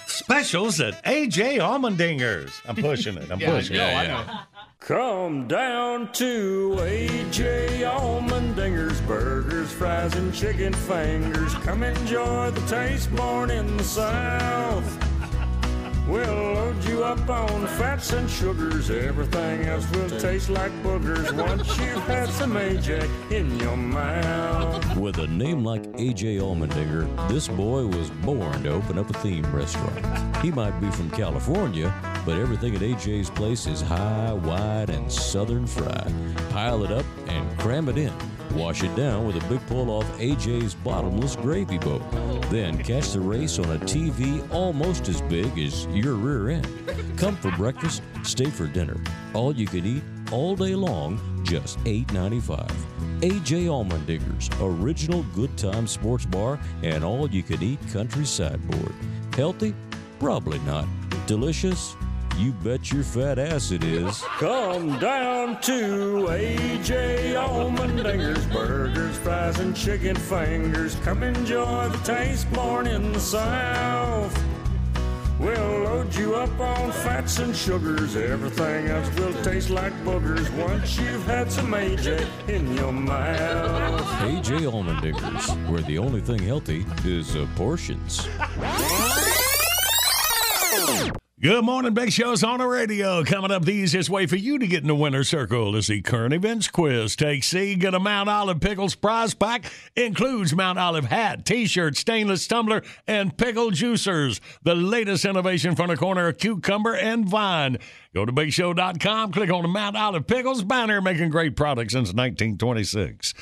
specials at AJ Allmendingers. I'm pushing it. I'm pushing it.
Yeah, Come down to AJ Allmendinger's Burgers, fries, and chicken fingers. Come enjoy the taste born in the South. We'll load you up on fats and sugars. Everything else will taste like boogers once you've had some AJ in your mouth.
With a name like AJ Allmendinger, this boy was born to open up a theme restaurant. He might be from California, but everything at AJ's place is high, wide, and southern fried. Pile it up and cram it in. Wash it down with a big pull off AJ's bottomless gravy boat. Then catch the race on a TV almost as big as your rear end. Come for breakfast, stay for dinner. All you can eat all day long, just $8.95. AJ Allmendinger's original good time sports bar and all you can eat country sideboard. Healthy? Probably not. Delicious? You bet your fat ass it is.
Come down to AJ Allmendinger's Burgers, fries, and chicken fingers. Come enjoy the taste born in the South. We'll load you up on fats and sugars. Everything else will taste like boogers once you've had some AJ in your mouth.
AJ Allmendingers, where the only thing healthy is uh, portions.
Good morning, Big Show's on the radio. Coming up, the easiest way for you to get in the winner's circle is the current events quiz. Take C, get a Mount Olive Pickles prize pack. Includes Mount Olive hat, t-shirt, stainless tumbler, and pickle juicers. The latest innovation from the corner of cucumber and vine. Go to BigShow.com, click on the Mount Olive Pickles banner, making great products since 1926.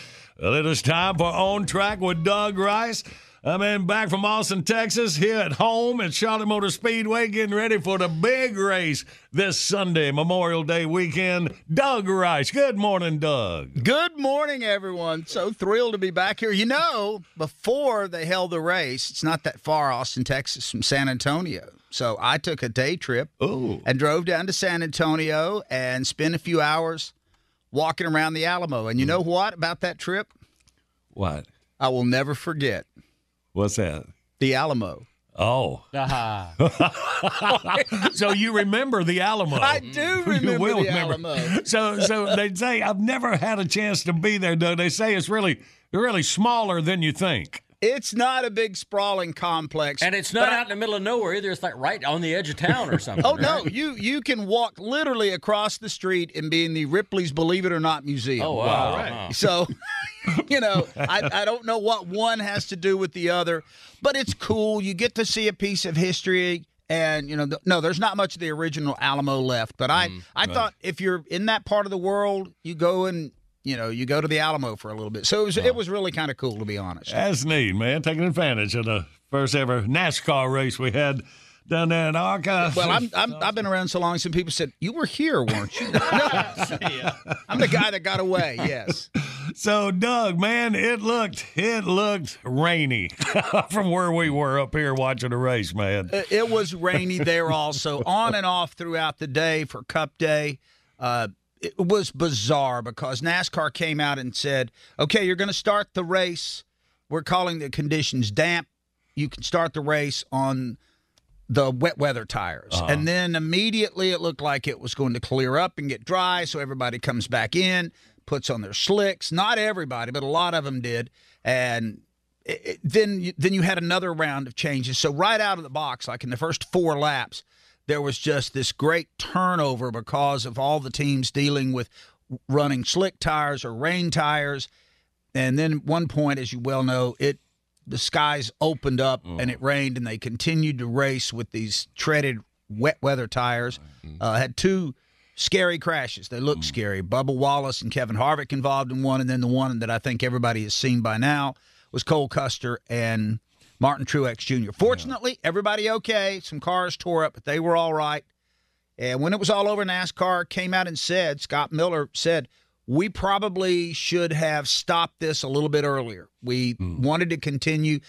Well, it is time for On Track with Doug Rice. I'm in back from Austin, Texas, here at home at Charlotte Motor Speedway, getting ready for the big race this Sunday, Memorial Day weekend. Doug Rice. Good morning, Doug.
Good morning, everyone. So thrilled to be back here. You know, before they held the race, it's not that far, Austin, Texas, from San Antonio. So I took a day trip and drove down to San Antonio and spent a few hours walking around the Alamo. And you mm. know what about that trip?
What?
I will never forget
What's that?
the Alamo.
Oh. Uh-huh. so you remember the Alamo?
I do
You
remember
will
the Alamo.
So, so they say I've never had a chance to be there. though. They say it's really, really smaller than you think.
It's not a big sprawling complex,
And it's not out in the middle of nowhere either. It's like right on the edge of town or something.
Oh no,
right?
you you can walk literally across the street and be in the Ripley's Believe It or Not Museum.
Oh, wow. All right. Uh-huh.
So, you know, I, I don't know what one has to do with the other, but it's cool. You get to see a piece of history. And you know, th- no, there's not much of the original Alamo left. But I, mm. I
right.
thought if you're in that part of the world, you go and you know, you go to the Alamo for a little bit. So it was, it was really kind of cool to be honest.
That's neat, man. Taking advantage of the first ever NASCAR race we had down there in Arkansas.
Well, I'm, I'm I've been around so long. Some people said you were here, weren't you? No, I'm the guy that got away. Yes.
So, Doug, man, it looked it looked rainy from where we were up here watching the race, man.
It it was rainy there also, on and off throughout the day for Cup Day. Uh, it was bizarre because NASCAR came out and said, "Okay, you're going to start the race. We're calling the conditions damp. You can start the race on the wet weather tires."
Uh-huh.
And then immediately it looked like it was going to clear up and get dry, so everybody comes back in, puts on their slicks. Not everybody, but a lot of them did, and it, it- then you, then you had another round of changes. So right out of the box, like in the first four laps, there was just this great turnover because of all the teams dealing with running slick tires or rain tires. And then at one point, as you well know, it the skies opened up mm. and it rained, and they continued to race with these treaded wet weather tires. Mm-hmm. Uh, had two scary crashes. They looked mm. scary. Bubba Wallace and Kevin Harvick involved in one, and then the one that I think everybody has seen by now was Cole Custer and Martin Truex Jr. Fortunately, everybody okay. Some cars tore up, but they were all right. And when it was all over, NASCAR came out and said, Scott Miller said, we probably should have stopped this a little bit earlier. We hmm. wanted to continue.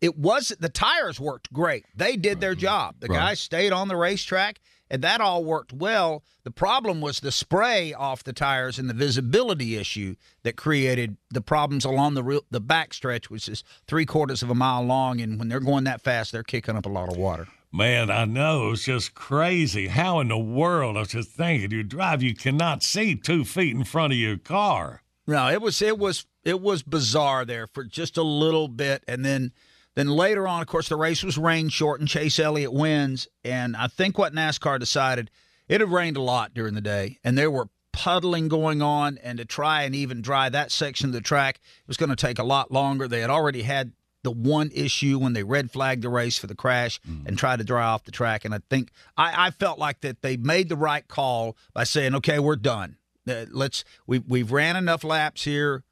It was the tires worked great. They did their job. The
Right.
guys stayed on the racetrack and that all worked well. The problem was the spray off the tires and the visibility issue that created the problems along the real, the backstretch, which is three quarters of a mile long. And when they're going that fast, they're kicking up a lot of water.
Man, I know. It's just crazy. How in the world? I was just thinking, you drive, you cannot see two feet in front of your car.
No, it was it was it was bizarre there for just a little bit, and then then later on, of course, the race was rain and Chase Elliott wins, and I think what NASCAR decided it had rained a lot during the day, and there were puddling going on, and to try and even dry that section of the track it was going to take a lot longer. They had already had the one issue when they red flagged the race for the crash and tried to dry off the track, and I think I, I felt like that they made the right call by saying, "Okay, we're done." Uh, let's we we've ran enough laps here.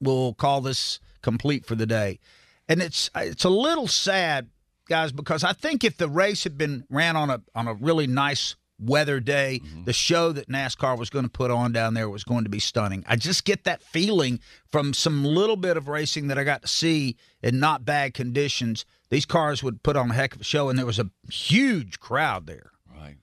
We'll call this complete for the day. And it's it's a little sad, guys, because I think if the race had been ran on a on a really nice weather day, mm-hmm. the show that NASCAR was going to put on down there was going to be stunning. I just get that feeling from some little bit of racing that I got to see in not bad conditions. These cars would put on a heck of a show, and there was a huge crowd there. Right.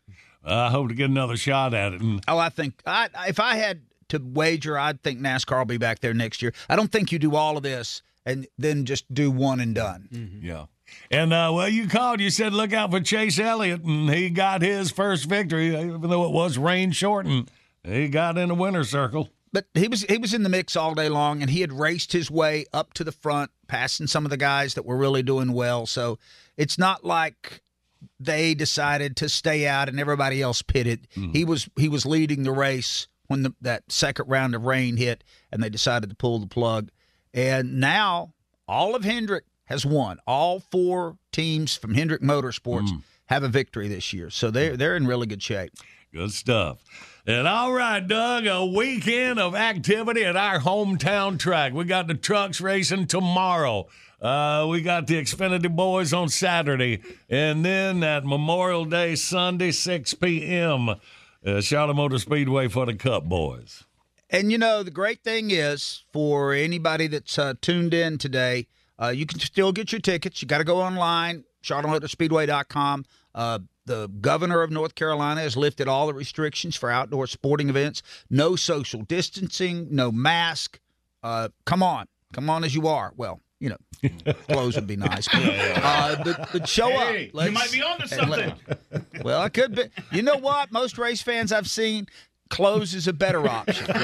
I hope to get another shot at it. And
Oh, I think I, if I had to wager, I'd think NASCAR will be back there next year. I don't think you do all of this and then just do one and done.
Yeah. And uh, well, you called. You said look out for Chase Elliott, and he got his first victory, even though it was rain shortened. He got in the winner's circle.
But he was he was in the mix all day long, and he had raced his way up to the front, passing some of the guys that were really doing well. So it's not like they decided to stay out and everybody else pitted. He was he was leading the race when the, that second round of rain hit, and they decided to pull the plug. And now all of Hendrick has won. All four teams from Hendrick Motorsports have a victory this year, so they're they're in really good shape.
Good stuff. And all right, Doug, a weekend of activity at our hometown track. We got the trucks racing tomorrow. Uh, we got the Xfinity Boys on Saturday. And then at Memorial Day, Sunday, 6 p.m., uh, Charlotte Motor Speedway for the Cup Boys.
And you know, the great thing is for anybody that's uh, tuned in today, uh, you can still get your tickets. You got to go online, charlottemotorspeedway.com. Uh, the governor of North Carolina has lifted all the restrictions for outdoor sporting events. No social distancing, no mask. Uh, come on, come on as you are. Well, you know, clothes would be nice. But, uh, but, but show
Hey,
up.
you might be onto
and let- well, I could be. You know what? Most race fans I've seen, clothes is a better option.
The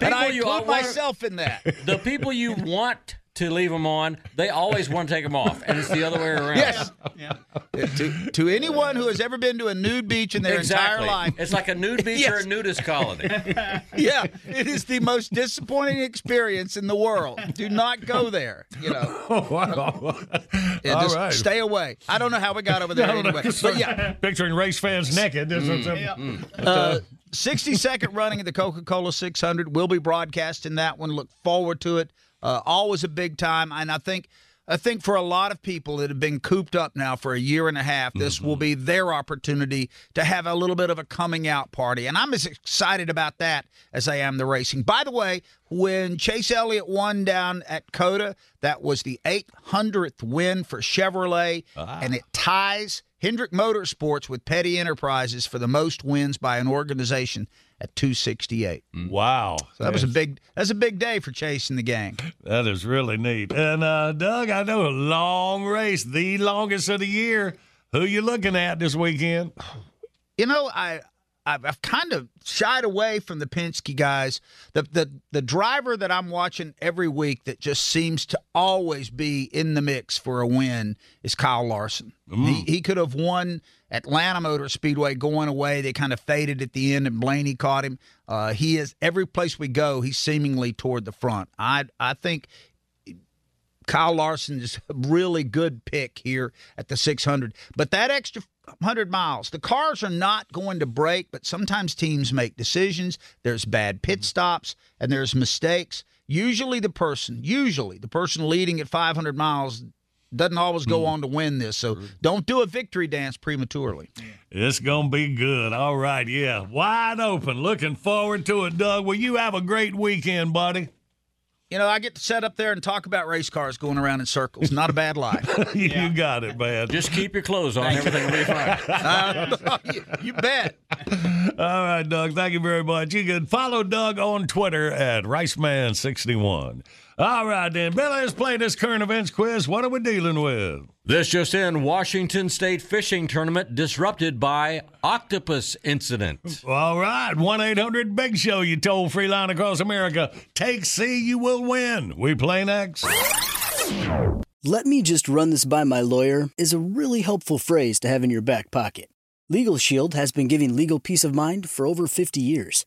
and I
people you
include myself in that.
The people you want to leave them on, they always want to take them off, and it's the other way around.
Yes. to, to anyone who has ever been to a nude beach in their
exactly.
entire life,
It's like a nude beach or a nudist colony.
yeah, it is the most disappointing experience in the world. Do not go there. You know, Yeah,
All
just
right.
stay away. I don't know how we got over there
I don't know,
anyway, but yeah.
Picturing race fans naked. This is-
Uh, 60 second running of the Coca Cola 600. We'll be broadcasting that one. Look forward to it. Uh, always a big time, and I think. I think for a lot of people that have been cooped up now for a year and a half, this will be their opportunity to have a little bit of a coming out party. And I'm as excited about that as I am the racing. By the way, when Chase Elliott won down at COTA, that was the 800th win for Chevrolet, and it ties Hendrick Motorsports with Petty Enterprises for the most wins by an organization at 268.
Wow.
So that was a big that's a big day for Chase and the gang.
That is really neat. And uh, Doug, I know a long race, the longest of the year. Who you looking at this weekend?
You know, I I've, I've kind of shied away from the Penske guys. The the the driver that I'm watching every week that just seems to always be in the mix for a win is Kyle Larson. He he could have won Atlanta Motor Speedway going away. They kind of faded at the end, and Blaney caught him. Uh, he is every place we go. He's seemingly toward the front. I I think Kyle Larson is a really good pick here at the 600. But that extra 100 miles, the cars are not going to break, but sometimes teams make decisions. There's bad pit mm-hmm. stops and there's mistakes. Usually the person, usually the person leading at 500 miles doesn't always go mm-hmm. on to win this. So don't do a victory dance prematurely.
It's going to be good. All right. Yeah. Wide open. Looking forward to it, Doug. Well, you have a great weekend, buddy.
You know, I get to sit up there and talk about race cars going around in circles. Not a bad life.
you got it, man.
Just keep your clothes on. Everything will be fine.
Uh, you, you bet.
All right, Doug. Thank you very much. You can follow Doug on Twitter at Riceman61. All right, then. Billy, let's play this current events quiz. What are we dealing with?
This just in Washington State fishing tournament disrupted by octopus incident.
All right. 1 800 Big Show, you toll free line across America. Take C, you will win. We play next.
Let me just run this by my lawyer is a really helpful phrase to have in your back pocket. Legal Shield has been giving legal peace of mind for over 50 years.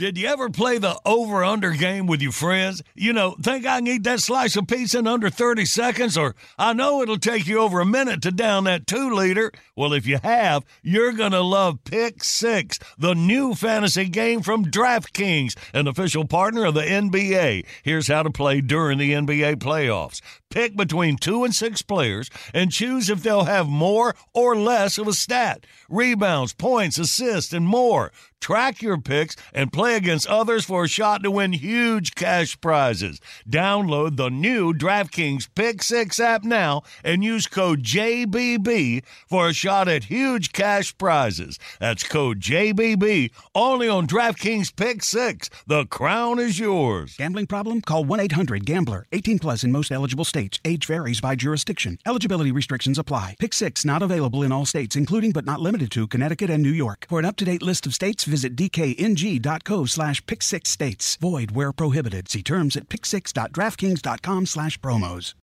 Did you ever play the over under game with your friends? You know, think I can eat that slice of pizza in under 30 seconds, or I know it'll take you over a minute to down that two liter. Well, if you have, you're going to love Pick Six, the new fantasy game from DraftKings, an official partner of the NBA. Here's how to play during the NBA playoffs. Pick between two and six players and choose if they'll have more or less of a stat rebounds, points, assists, and more. Track your picks and play against others for a shot to win huge cash prizes. Download the new DraftKings Pick 6 app now and use code JBB for a shot at huge cash prizes. That's code JBB only on DraftKings Pick 6. The crown is yours.
Gambling problem? Call 1 800 Gambler. 18 plus in most eligible states. Age varies by jurisdiction. Eligibility restrictions apply. Pick 6 not available in all states, including but not limited to Connecticut and New York. For an up to date list of states, visit dkng.co slash pick six states. Void where prohibited. See terms at pick6.draftkings.com slash promos.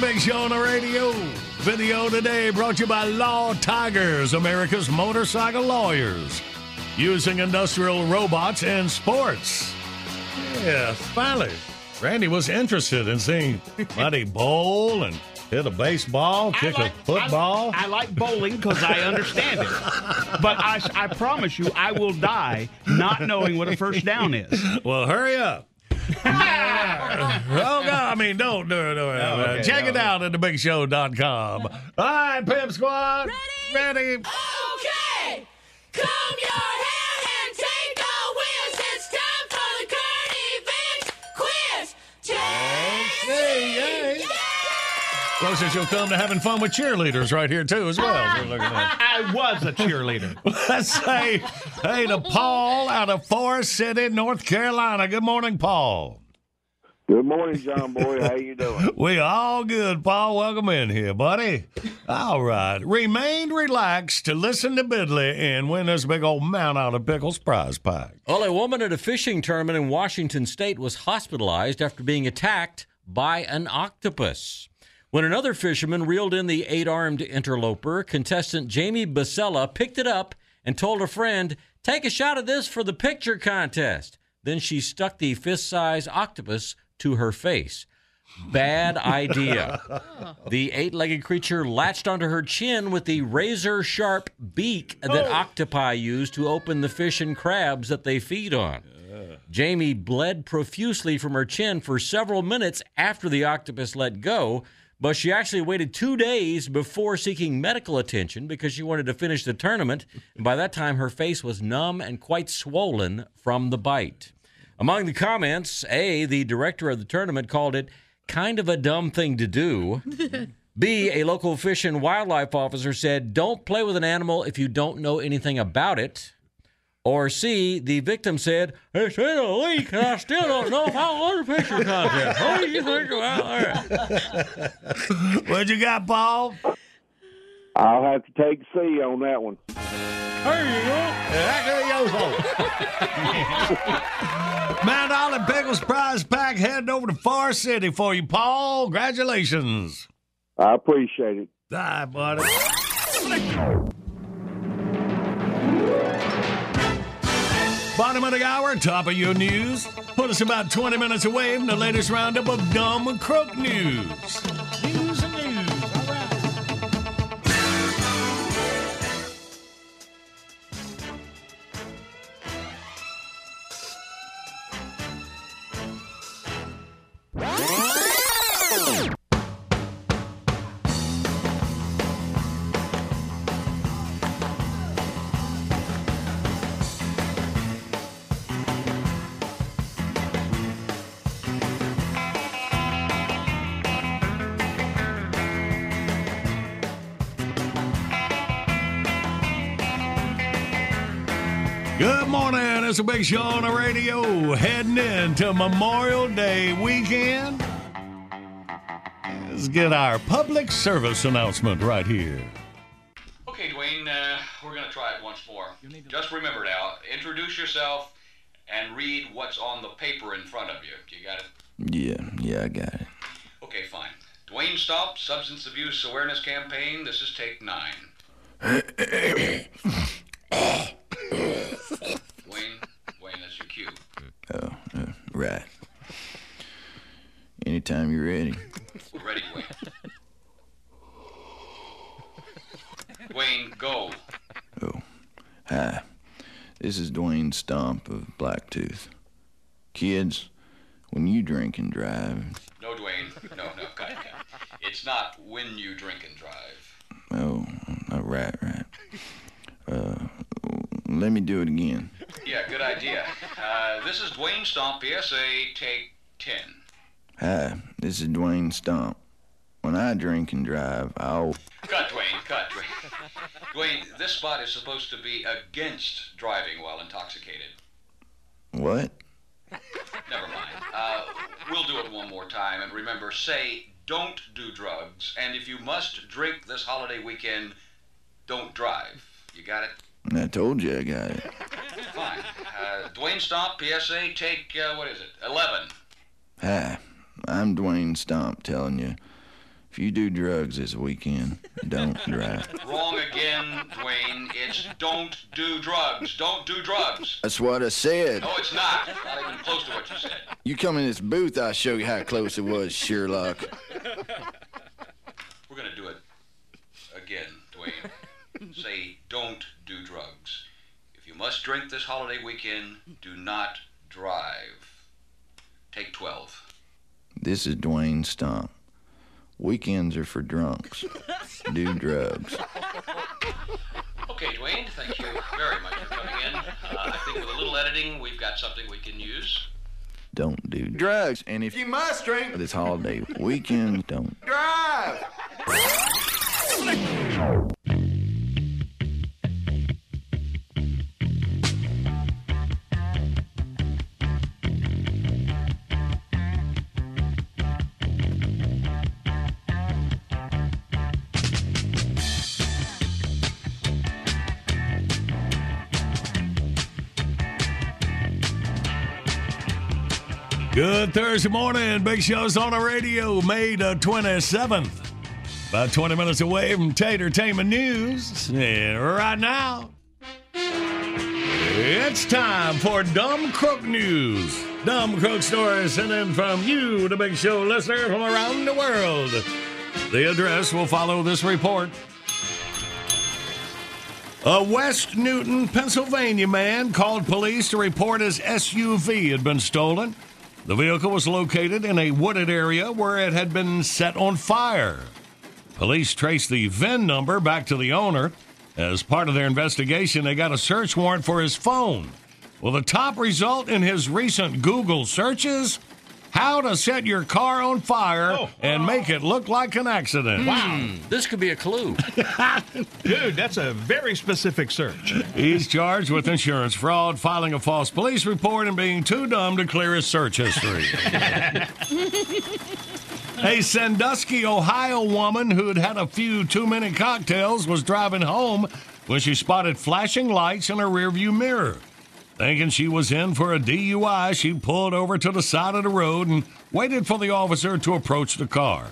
Big show on the radio. Video today brought to you by Law Tigers, America's motorcycle lawyers, using industrial robots in sports. Yeah, finally, Randy was interested in seeing Buddy bowl and hit a baseball, kick a football.
I, like bowling because I understand it. But I, I promise you, I will die not knowing what a first down is.
Well, hurry up. Oh, God. I mean, don't do it. Do it.
Oh, okay,
Check it
okay.
out at thebigshow.com. All right, Pimp Squad. Ready? Ready.
Okay, comb your hair
Closest you'll come to having fun with cheerleaders right here, too, as well. Ah. So look at.
I was a cheerleader.
Let's say hey to Paul out of Forest City, North Carolina. Good morning, Paul.
Good morning, John Boy. How you doing?
We all good, Paul. Welcome in here, buddy. All right. Remain relaxed to listen to Bidley and win this big old Mount Olive Pickles prize pack.
Well, a woman at a fishing tournament in Washington state was hospitalized after being attacked by an octopus. When another fisherman reeled in the eight armed interloper, contestant Jamie Basella picked it up and told a friend, Take a shot of this for the picture contest. Then she stuck the fist sized octopus to her face. Bad idea. The eight legged creature latched onto her chin with the razor sharp beak that oh. octopi use to open the fish and crabs that they feed on. Jamie bled profusely from her chin for several minutes after the octopus let go, but she actually waited two days before seeking medical attention because she wanted to finish the tournament. And by that time, her face was numb and quite swollen from the bite. Among the comments, A, the director of the tournament called it kind of a dumb thing to do. B, a local fish and wildlife officer said, don't play with an animal if you don't know anything about it. Or C, the victim said, It's in a leak and I still don't know how water picture contest. What do you think about that?
what you got, Paul?
I'll have to take C on that one.
There you go. That goes Mount Olive Pickles prize pack heading over to Forest City for you, Paul. Congratulations.
I appreciate it.
Bye, buddy. Bottom of the hour, top of your news. Put us about 20 minutes away from the latest roundup of dumb crook news. It's a big show on the radio heading into Memorial Day weekend. Let's get our public service announcement right here.
Okay, Dwayne, uh, we're going to try it once more. Just remember now, introduce yourself and read what's on the paper in front of you. Do you got it?
Yeah, yeah, I got it.
Okay, fine. Dwayne Stomp, Substance Abuse Awareness Campaign. This is take nine. Dwayne, Dwayne, that's your cue.
Oh, uh, right. Anytime you're ready.
We're ready, Dwayne. Dwayne, go.
Oh, hi, this is Dwayne Stomp of Blacktooth. Kids, when you drink and drive,
No, Dwayne. No, no, cut. It's not when you drink and drive.
oh, right, right. Uh, let me do it again.
Yeah, good idea. Uh, this is Dwayne Stomp, PSA, take 10.
Hi, this is Dwayne Stomp. When I drink and drive, I'll.
Cut, Dwayne, cut, Dwayne. Dwayne, this spot is supposed to be against driving while intoxicated.
What?
Never mind. Uh, we'll do it one more time. And remember, say, don't do drugs. And if you must drink this holiday weekend, don't drive. You got it?
I told you I got it.
Fine. Uh, Dwayne Stomp, PSA, take, uh, what is it, 11.
Hi, I'm Dwayne Stomp telling you. If you do drugs this weekend, don't drive.
Wrong again, Dwayne. It's don't do drugs. Don't do drugs.
That's what I said.
No, it's not. Not even close to what you said.
You come in this booth, I'll show you how close it was, Sherlock.
We're going to do it again, Dwayne. Say, don't do drugs. If you must drink this holiday weekend, do not drive. Take 12.
This is Dwayne Stomp. Weekends are for drunks. Do drugs.
Okay, Dwayne, thank you very much for coming in. Uh, I think with a little editing, we've got something we can use.
Don't do drugs. And if
You must drink.
this holiday weekend, don't.
Drive!
Good Thursday morning. Big Show's on the radio, May the 27th. About 20 minutes away from Tatertainment News. And right now, it's time for Dumb Crook News. Dumb Crook stories sent in from you, the Big Show listener from around the world. The address will follow this report. A West Newton, Pennsylvania man called police to report his SUV had been stolen. The vehicle was located in a wooded area where it had been set on fire. Police traced the VIN number back to the owner. As part of their investigation, they got a search warrant for his phone. Well, the top result in his recent Google searches how to set your car on fire oh. and make it look like an accident.
Wow. Hmm, this could be a clue.
Dude, that's a very specific search.
He's charged with insurance fraud, filing a false police report, and being too dumb to clear his search history. A Sandusky, Ohio woman who'd had a few too many cocktails was driving home when she spotted flashing lights in her rearview mirror. Thinking she was in for a DUI, she pulled over to the side of the road and waited for the officer to approach the car.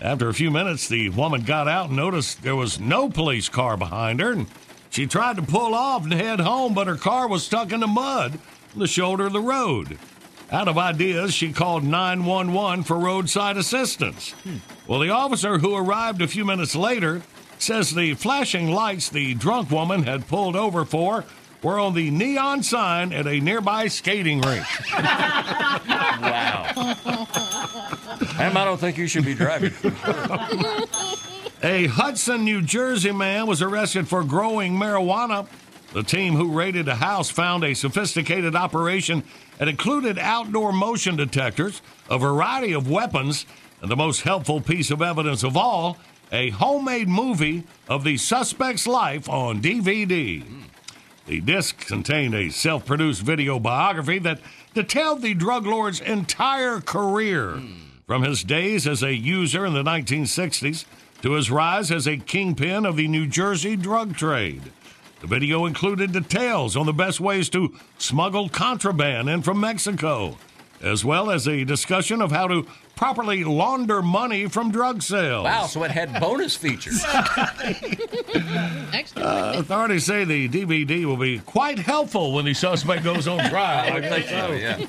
After a few minutes, the woman got out and noticed there was no police car behind her. And she tried to pull off and head home, but her car was stuck in the mud on the shoulder of the road. Out of ideas, she called 911 for roadside assistance. Well, the officer who arrived a few minutes later says the flashing lights the drunk woman had pulled over for were on the neon sign at a nearby skating rink.
wow. Em, I don't think you should be driving.
A Hudson, New Jersey man was arrested for growing marijuana. The team who raided a house found a sophisticated operation that included outdoor motion detectors, a variety of weapons, and the most helpful piece of evidence of all a homemade movie of the suspect's life on DVD. The disc contained a self produced video biography that detailed the drug lord's entire career, from his days as a user in the 1960s to his rise as a kingpin of the New Jersey drug trade. The video included details on the best ways to smuggle contraband in from Mexico, as well as a discussion of how to properly launder money from drug sales.
Wow, so it had bonus features.
Uh, authorities say the DVD will be quite helpful when the suspect goes on trial.
I think so, yeah.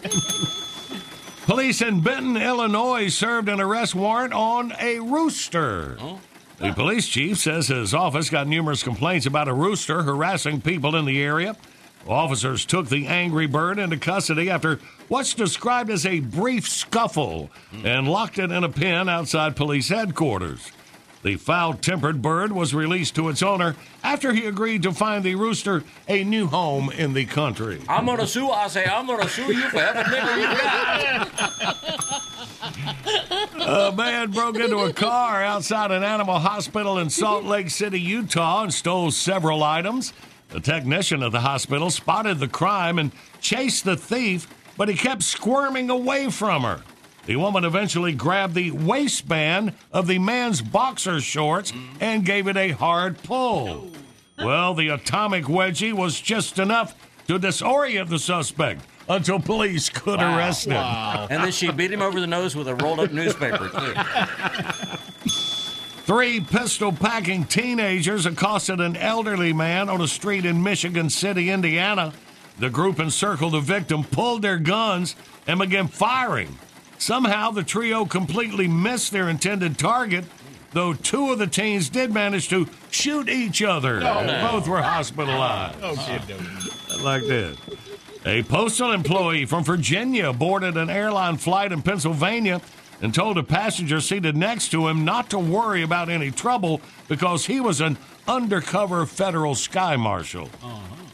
Police in Benton, Illinois served an arrest warrant on a rooster. The police chief says his office got numerous complaints about a rooster harassing people in the area. Officers took the angry bird into custody after what's described as a brief scuffle and locked it in a pen outside police headquarters. The foul tempered bird was released to its owner after he agreed to find the rooster a new home in the country.
I'm going to sue. I say, I'm going to sue you for every nickel you got.
A man broke into a car outside an animal hospital in Salt Lake City, Utah, and stole several items. The technician at the hospital spotted the crime and chased the thief, but he kept squirming away from her. The woman eventually grabbed the waistband of the man's boxer shorts and gave it a hard pull. Well, the atomic wedgie was just enough to disorient the suspect until police could
Wow.
arrest him.
And then she beat him over the nose with a rolled up newspaper, too.
Three pistol packing teenagers accosted an elderly man on a street in Michigan City, Indiana. The group encircled the victim, pulled their guns, and began firing. Somehow, the trio completely missed their intended target, though two of the teens did manage to shoot each other.
Oh, no.
Both were hospitalized. like this. A postal employee from Virginia boarded an airline flight in Pennsylvania and told a passenger seated next to him not to worry about any trouble because he was an undercover federal sky marshal.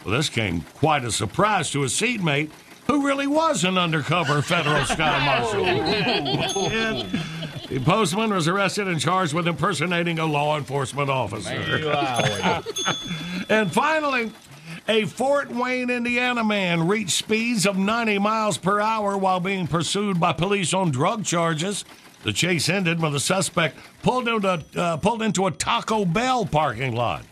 Well, this came quite a surprise to his seatmate, who really was an undercover federal sky marshal. The postman was arrested and charged with impersonating a law enforcement officer. and finally, a Fort Wayne, Indiana man reached speeds of 90 miles per hour while being pursued by police on drug charges. The chase ended when the suspect pulled into, uh, pulled into a Taco Bell parking lot.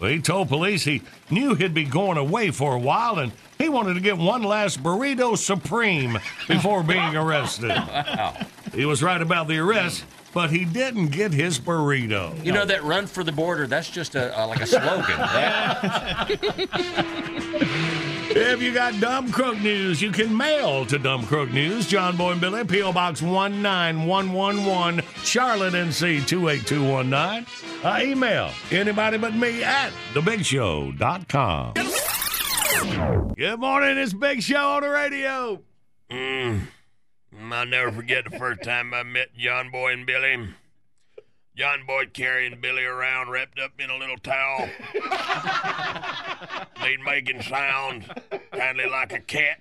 Well, he told police he knew he'd be going away for a while and he wanted to get one last burrito supreme before being arrested. He was right about the arrest, but he didn't get his burrito.
You know that run for the border? That's just a, a like a slogan.
If you got Dumb Crook News, you can mail to Dumb Crook News, John Boy and Billy, P.O. Box 19111, Charlotte, NC 28219. Uh, email anybody but me at thebigshow.com. Good morning, it's Big Show on the radio. Mm.
I'll never forget the first time I met John Boy and Billy. John Boy carrying Billy around wrapped up in a little towel. They'd making sounds, kindly like a cat.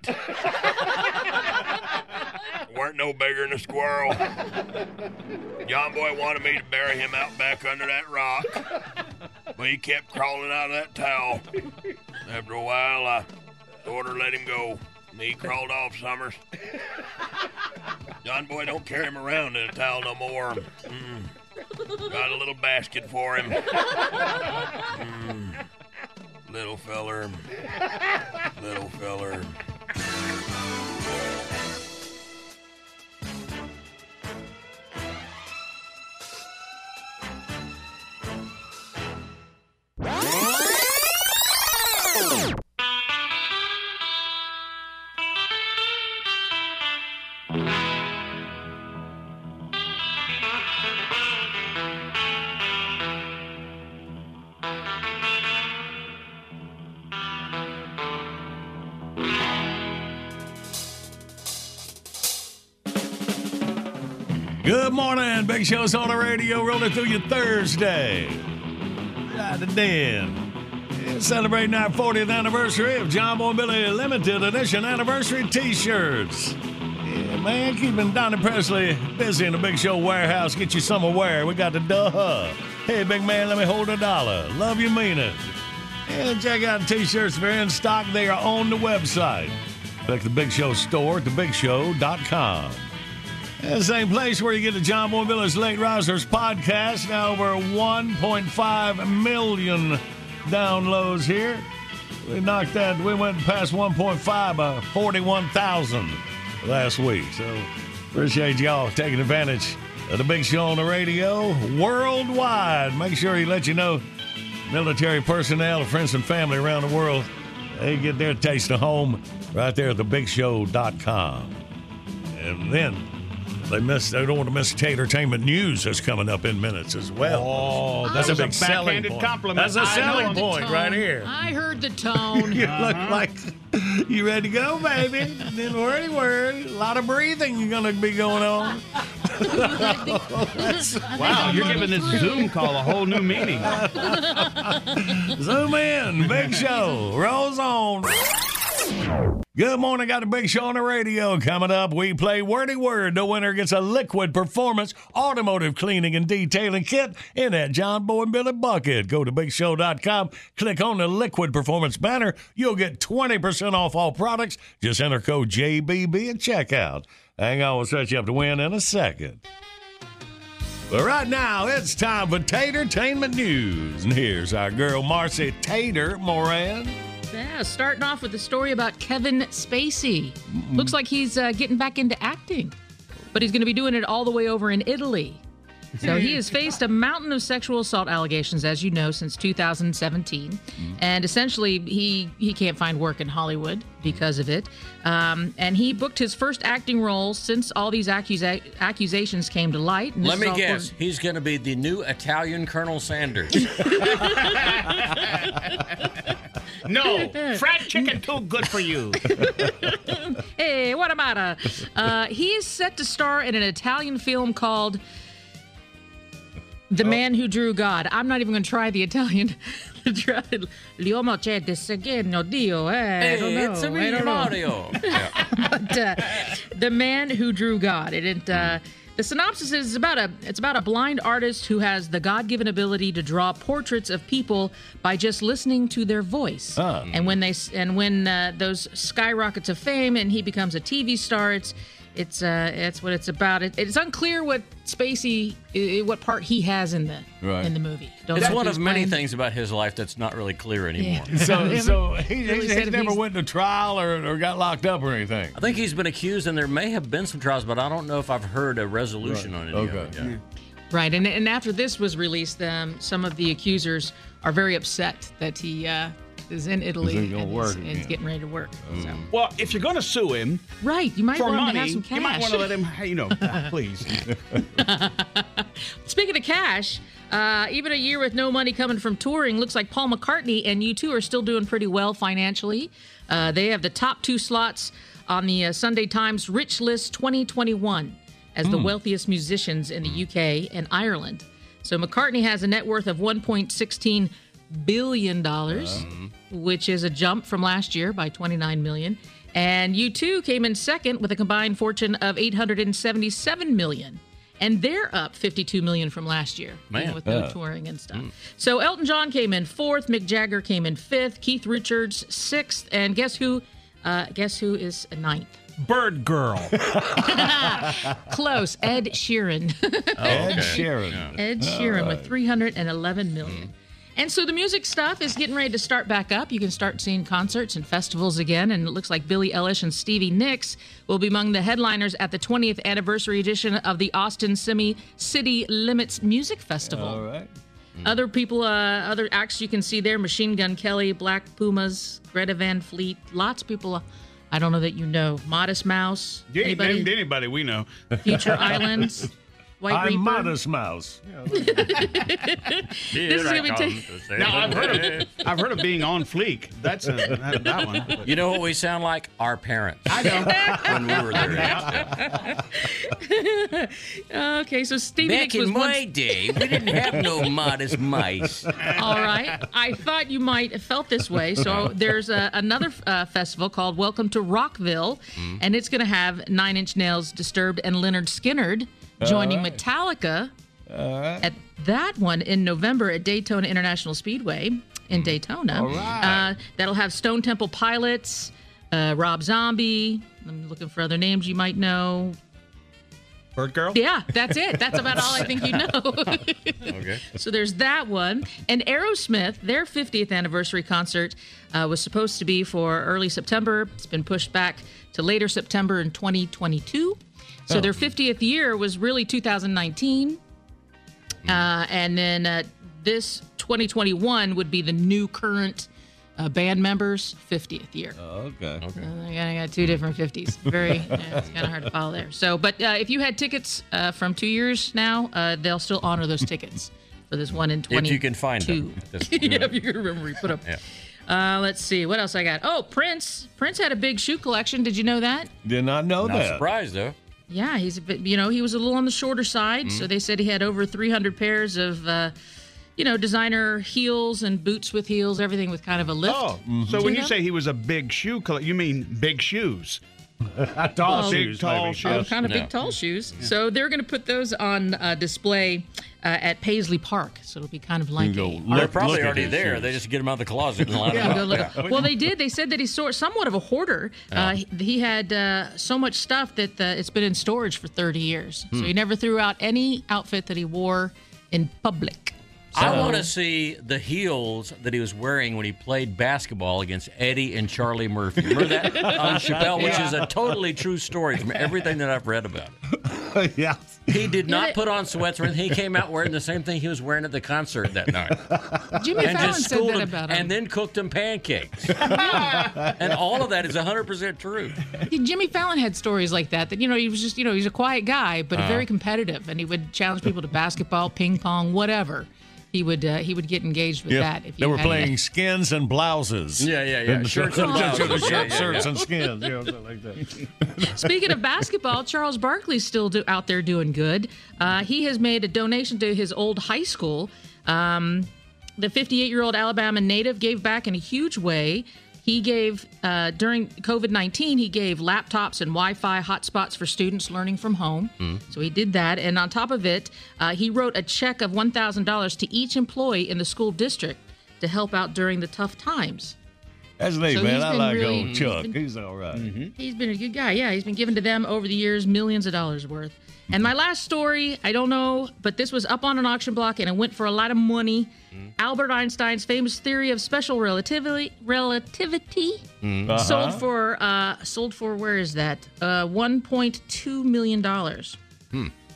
Weren't no bigger than a squirrel. John Boy wanted me to bury him out back under that rock, but he kept crawling out of that towel. After a while, I sort of let him go. He crawled off, Summers. John Boy don't carry him around in a towel no more. Mm. Got a little basket for him. Mm. Little feller. Little feller.
Morning. Show's on the radio, rolling through your Thursday. Right to den. Celebrating our 40th anniversary of John Boy Billy limited edition anniversary t-shirts. Yeah, man, keeping Donnie Presley busy in the Big Show warehouse. Get you some of wear. We got the duh. Hey, big man, let me hold a dollar. Love you, mean it. And check out the t-shirts. They're in stock. They are on the website. Click the Big Show store at thebigshow.com. The same place where you get the John Boy Billy's Late Risers podcast. Now over 1.5 million downloads here. We knocked that, we went past 1.5 by uh, 41,000 last week. So appreciate y'all taking advantage of the big show on the radio worldwide. Make sure he let you know military personnel, friends, and family around the world, they get their taste of home right there at thebigshow.com. And then they miss. They don't want to miss entertainment news that's coming up in minutes as well.
Oh, oh
that's
that was
a
a
big selling point.
compliment.
That's a
I
selling point right here.
I heard the tone.
You look uh-huh. like you ready to go, baby. then wordy word. A lot of breathing you're gonna be going on. That's-
Wow, you're giving this Zoom call a whole new meaning.
Zoom in, big show, rolls on. Good morning, got a big show on the radio coming up. We play Wordy Word. The winner gets a liquid performance automotive cleaning and detailing kit in that John Boy and Billy bucket. Go to bigshow.com, click on the liquid performance banner. You'll get 20% off all products. Just enter code JBB at checkout. Hang on, we'll set you up to win in a second. But right now, it's time for Tatertainment News. And here's our girl, Marcy Tater Moran.
Yeah, starting off with the story about Kevin Spacey. Looks like he's uh, getting back into acting, but he's going to be doing it all the way over in Italy. So he has faced a mountain of sexual assault allegations, as you know, since 2017, and essentially he he can't find work in Hollywood because of it. Um, and he booked his first acting role since all these accusa- accusations came to light. And
Let me
all
guess. He's going to be the new Italian Colonel Sanders.
No, fried chicken too good for you.
hey, what about a? Uh, he is set to star in an Italian film called "The Man Who Drew God." I'm not even going to try the Italian. L'uomo c'è di seguendo Dio. Eh, I don't
Hey,
know.
it's a
I
me,
don't know.
Mario.
but uh, the man who drew God. It, it uh, the synopsis is about a it's about a blind artist who has the God-given ability to draw portraits of people by just listening to their voice.
Ah.
And when they and when uh, those skyrockets of fame and he becomes a TV star, it's it's uh it's what it's about. It, it's unclear what Spacey uh, what part he has in the
Right.
in the movie. Don't
it's one
he's
of many
playing-
things about his life that's not really clear anymore.
Yeah.
So, so he,
Really
he,
said
he's never
he's-
went to trial or, or got locked up or anything.
I think he's been accused, and there may have been some trials, but I don't know if I've heard a resolution on it.
Okay.
Yeah.
Right, and and after this was released, um, some of the accusers are very upset that he uh, is in Italy
Is he gonna
and,
work
he's, and he's
again?
getting ready to work. So.
Well, if you're going to sue him,
right, you might
for
want him to
money,
have some cash.
you might want to let him. You know, please.
Speaking of cash, uh, even a year with no money coming from touring, looks like Paul McCartney and U2 are still doing pretty well financially. Uh, they have the top two slots on the uh, Sunday Times Rich List 2021 as the
Hmm.
wealthiest musicians in the UK and Ireland. So McCartney has a net worth of 1.16 billion dollars, um. which is a jump from last year by 29 million. And U2 came in second with a combined fortune of 877 million. And they're up 52 million from last year, even
Man.
with no
Yeah.
touring and stuff. Mm. So Elton John came in fourth, Mick Jagger came in fifth, Keith Richards sixth, and guess who? Uh, guess who is ninth?
Bird Girl.
Close, Ed Sheeran.
Oh, Ed Sheeran.
Ed Sheeran with uh, 311 million. Mm. And so the music stuff is getting ready to start back up. You can start seeing concerts and festivals again. And it looks like Billie Eilish and Stevie Nicks will be among the headliners at the 20th anniversary edition of the Austin Semi City Limits Music Festival.
All right.
Other people, uh, other acts you can see there Machine Gun Kelly, Black Pumas, Greta Van Fleet. Lots of people uh, I don't know that you know. Modest Mouse.
You ain't
Anybody?
named anybody we know.
Future Islands. White
I'm
Reaper.
Modest Mouse.
This is gonna be ta-
No, I've heard of I've heard of being on fleek. That's a, that, that one.
You know what we sound like? Our parents.
I know.
when we were their age.
okay, so Stevie
Back
Nicks was
in
once-
my day, we didn't have no modest mice.
All right. I thought you might have felt this way. So there's a, another uh, festival called Welcome to Rockville,
Mm.
and it's going to have Nine Inch Nails, Disturbed, and Lynyrd Skynyrd joining
right.
Metallica
All right.
at that one in November at Daytona International Speedway in Daytona.
All right.
Uh, that'll have Stone Temple Pilots, uh, Rob Zombie. I'm looking for other names you might know.
Bird Girl?
Yeah, that's it. That's about all I think you know.
Okay.
So there's that one. And Aerosmith, their 50th anniversary concert uh, was supposed to be for early September. It's been pushed back to later September in 2022. So
Oh.
their 50th year was really 2019. Uh, and then uh, this 2021 would be the new current uh, band members' 50th year.
Okay.
Uh, I got, I got two different 50s. Very, yeah, it's kind of hard to follow there. So, but uh, if you had tickets uh, from two years now, uh, they'll still honor those tickets for this one in 20.
If you can find them. Just-
yeah, if you can remember, you put them.
Yeah.
Uh, let's see, what else I got? Oh, Prince. Prince had a big shoe collection. Did you know that?
Did not know
Not
that.
surprised though.
Yeah, he's a bit, you know, he was a little on the shorter side. So
Mhm.
they said he had over 300 pairs of, uh, you know, designer heels and boots with heels, everything with kind of a lift.
Oh,
Mm-hmm.
so when you say he was a big shoe collector, you mean big shoes?
tall
Well,
big,
shoes,
tall
maybe.
shoes.
Oh, kind of big, tall shoes. So they're going to put those on uh, display uh, at Paisley Park. So it'll be kind of like
go
a
look-
They're probably
look
already there.
shoes.
They just get them out of the closet and line
Yeah,
them up. Yeah.
Well, they did. They said that he's sort somewhat of a hoarder. Uh, he, he had uh, so much stuff that uh, it's been in storage for 30 years. So
Hmm.
he never threw out any outfit that he wore in public.
I want to see the heels that he was wearing when he played basketball against Eddie and Charlie Murphy. Remember that on Chappelle, which is a totally true story from everything that I've read about. it.
yeah.
He did not put on sweats or anything. He came out wearing the same thing he was wearing at the concert that night.
Jimmy
and
Fallon said that
him,
about him.
and then cooked him pancakes. and all of that is 100% true.
Jimmy Fallon had stories like that. That you know, he was just you know, he's a quiet guy, but
Uh-huh.
very competitive, and he would challenge people to basketball, ping pong, whatever. He would uh, he would get engaged with that. If
they
you
were
had-
playing skins and blouses.
Yeah, yeah, yeah.
And
Shirts and blouses.
Shirts,
Yeah, yeah,
shirts and skins. You know, something like that.
Speaking of basketball, Charles Barkley's still do, out there doing good. Uh, he has made a donation to his old high school. Um, the 58 year old Alabama native gave back in a huge way. He gave, uh, during COVID 19, he gave laptops and Wi Fi hotspots for students learning from home. So he did that. And on top of it, uh, he wrote a check of $1,000 to each employee in the school district to help out during the tough times.
That's neat,
So
man. I like
really-
old Chuck.
he's been-
He's all right.
He's been a good guy. Yeah, he's been given to them over the years millions of dollars worth. And my last story, I don't know, but this was up on an auction block and it went for a lot of money. Albert Einstein's famous theory of special relativity relativity
Uh-huh.
sold for uh sold for where is that? Uh 1.2 million dollars.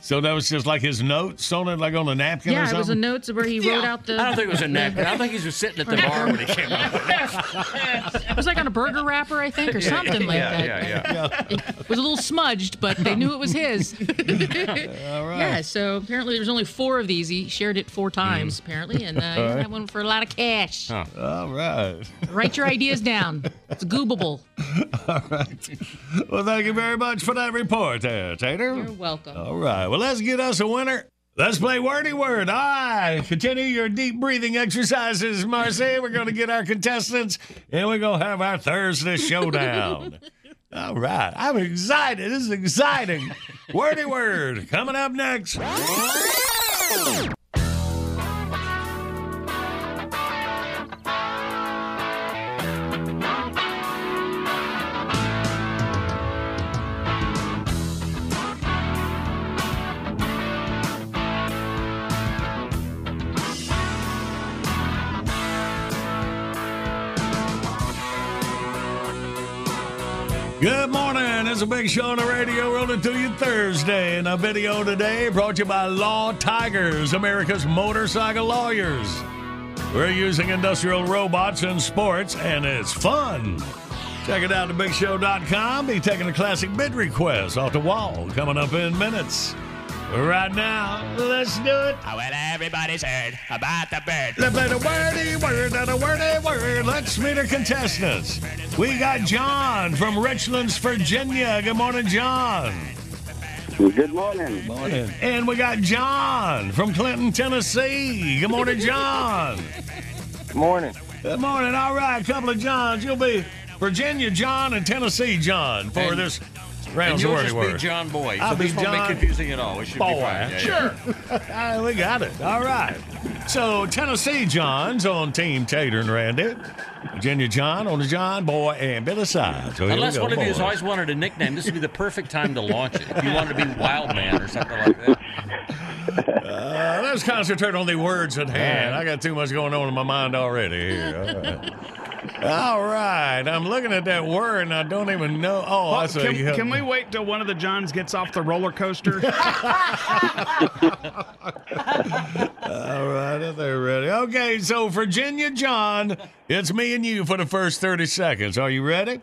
So that was just like his notes on it, like on a napkin or
Yeah, it was a note where he wrote out the
I don't think it was a napkin. I think he was sitting at the bar when he came out.
was like on a burger wrapper, I think, or
Yeah,
something like
yeah,
that.
yeah, yeah. yeah.
It was a little smudged, but they knew it was his.
All right.
Yeah, so apparently there's only four of these. He shared it four times, apparently, and uh, he
Mm.
Got
right.
that one for a lot of cash.
All right.
Write your ideas down. It's goobable.
All right. Well, thank you very much for that report there, Tater.
You're welcome.
All right. Well, let's get us a winner. Let's play wordy word. All right. Continue your deep breathing exercises, Marcy. We're going to get our contestants and we're going to have our Thursday showdown. All right. I'm excited. This is exciting. wordy word coming up next. It's a big show on the radio rolling to you Thursday. And a video today brought to you by Law Tigers, America's motorcycle lawyers. We're using industrial robots in sports, and it's fun. Check it out at bigshow.com. Be taking a classic bid request off the wall coming up in minutes. Right now, let's do it.
Oh, well, everybody's heard about the bird.
Let's play the wordy word and a wordy word. Let's meet our contestants. We got John from Richlands, Virginia. Good morning, John.
Good morning.
Morning. And we got John from Clinton, Tennessee. Good morning, John.
Good morning.
Good morning. All right, a couple of Johns. You'll be Virginia John and Tennessee John for
And-
this
And you'll just
word.
be John Boy.
I'll
so
be
this won't
John
be confusing at all. We should
Boy.
be fine. Yeah,
sure.
yeah.
Ah, we got it. All right. So Tennessee John's on Team Tater and Randy. Virginia John on the John Boy and Billy Side. So
Unless one of you has always wanted a nickname, this would be the perfect time to launch it. If you wanted to be Wild Man or something like that.
Uh, let's concentrate on the words at hand. I got too much going on in my mind already here. All right. All right. I'm looking at that word and I don't even know. Oh, I
Well,
see.
can, can we wait till one of the Johns gets off the roller coaster?
All right, if they're ready. Okay, so Virginia John, it's me and you for the first 30 seconds. Are you ready?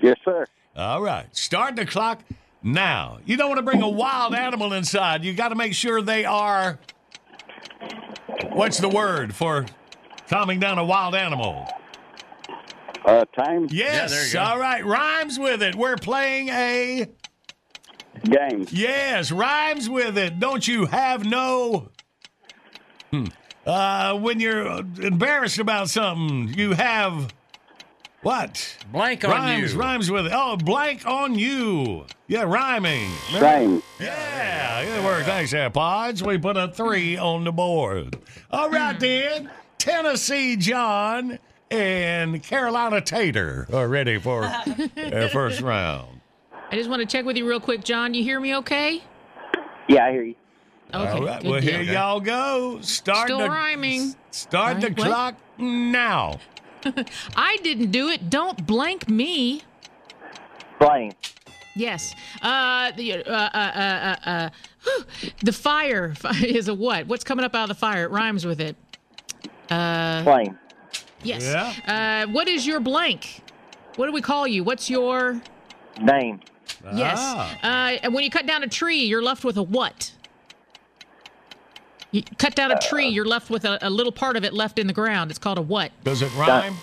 Yes, sir.
All right, start the clock now. You don't want to bring a wild animal inside. You got to make sure they are. What's the word for calming down a wild animal?
Uh, time.
Yes.
there you go.
All right, rhymes with it. We're playing a
game.
Yes, rhymes with it. Don't you have no? Hmm. Uh, when you're embarrassed about something, you have what?
Blank on
rhymes,
you.
Rhymes with it. Oh, blank on you. Yeah, rhyming.
Same.
Yeah, good work. Thanks, AirPods. We put a three on the board. All right, then. Tennessee John and Carolina Tater are ready for their first round.
I just want to check with you real quick, John. You hear me okay?
Yeah, I hear you.
Okay.
All right.
good
Well, here
deal.
y'all go. Start
Still
the
rhyming.
start the
what?
clock now.
I didn't do it. Don't blank me.
Blank.
Yes. Uh, the uh, uh, uh, uh, uh, the fire is a what? What's coming up out of the fire? It rhymes with it. Uh,
Flame.
Yes.
Yeah.
Uh, what is your blank? What do we call you? What's your
Name.
yes?
Ah.
Uh, and when you cut down a tree, you're left with a what? You cut down a tree, you're left with a, a little part of it left in the ground. It's called a what?
Does it rhyme?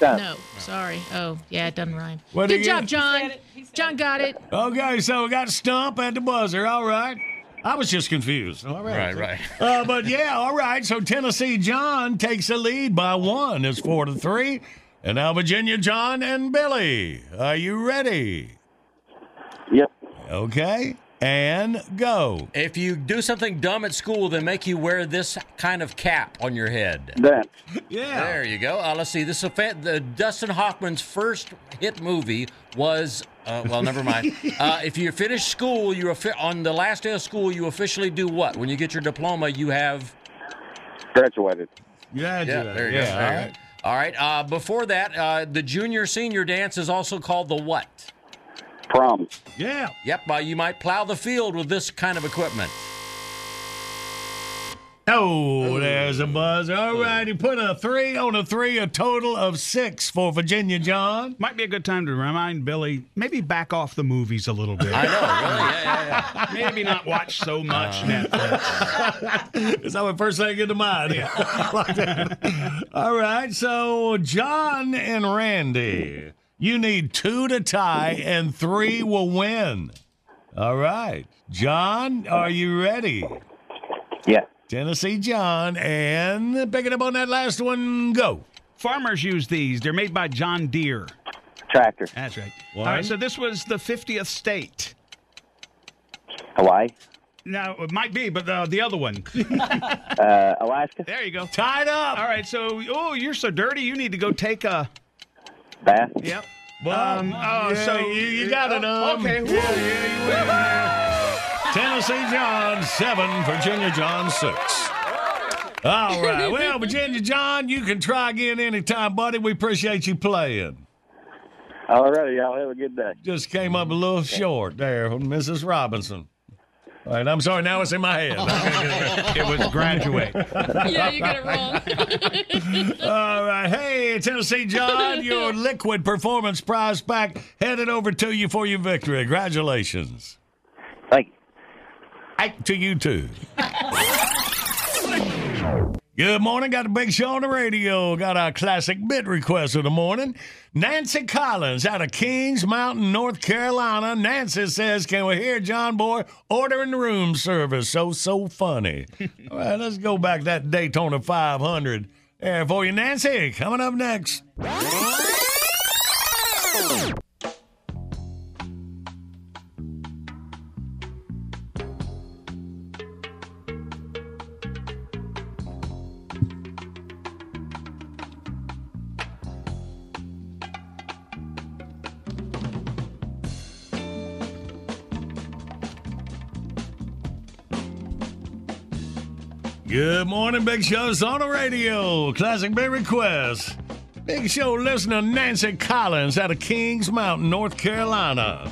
No, sorry. Oh, yeah, it doesn't rhyme.
What do
Good
you
job,
get?
John. John got it.
Okay, so we got Stump at the buzzer. All right. I was just confused. All right.
Right, right.
Uh, but yeah, all right. So Tennessee John takes the lead by one. It's four to three. And now Virginia John and Billy. Are you ready?
Yep.
Okay. And go.
If you do something dumb at school, then make you wear this kind of cap on your head.
That.
Yeah.
There you go. Uh, let's see. This is a fa- the Dustin Hoffman's first hit movie was. Uh, well, never mind. Uh, if you finish school, you offi- on the last day of school, you officially do what? When you get your diploma, you have.
Graduated.
Yeah,
Yeah, there you
yeah,
go.
all
There
right.
All right. Uh, before that, uh, the junior senior dance is also called the what?
Prom.
Yeah.
Yep. Uh, you might plow the field with this kind of equipment.
Oh, there's a buzz. All right, he put a three on a three, a total of six for Virginia John.
Might be a good time to remind Billy maybe back off the movies a little bit.
I know, really. Yeah, yeah, yeah.
maybe not watch so much
Uh,
Netflix.
Is that what first thing into mind? Yeah. like that. All right, so John and Randy, you need two to tie and three will win. All right, John, are you ready?
Yeah.
Tennessee John, and picking up on that last one, go.
Farmers use these. They're made by John Deere.
Tractor.
That's right.
One.
All right, so this was the 50th state.
Hawaii.
No, it might be, but uh, the other one.
Uh, Alaska.
There you go.
Tied up.
All right, so, oh, you're so dirty, you need to go take a.
Bath.
Yep.
Well,
Um, oh,
yeah,
so
you, you got it.
oh,
Um,
okay.
Yeah, yeah, you yeah. Tennessee John seven, Virginia John six. All right. Well, Virginia John, you can try again anytime, buddy. We appreciate you playing.
All righty, y'all have a good day.
Just came up a little short there from Mrs. Robinson. All right, I'm sorry. Now it's in my head. Oh.
It was graduate.
yeah, you got it wrong.
All right. Hey, Tennessee John, your liquid performance prize pack headed over to you for your victory. Congratulations.
You.
To you too. Good morning. Got a big show on the radio. Got our classic bit request of the morning. Nancy Collins out of Kings Mountain, North Carolina. Nancy says, Can we hear John Boy ordering room service? So, so funny. All right, let's go back to that Daytona 500. There for you, Nancy. Coming up next. Morning, Big Show's on the radio. Classic Big Request. Big Show listener Nancy Collins out of Kings Mountain, North Carolina.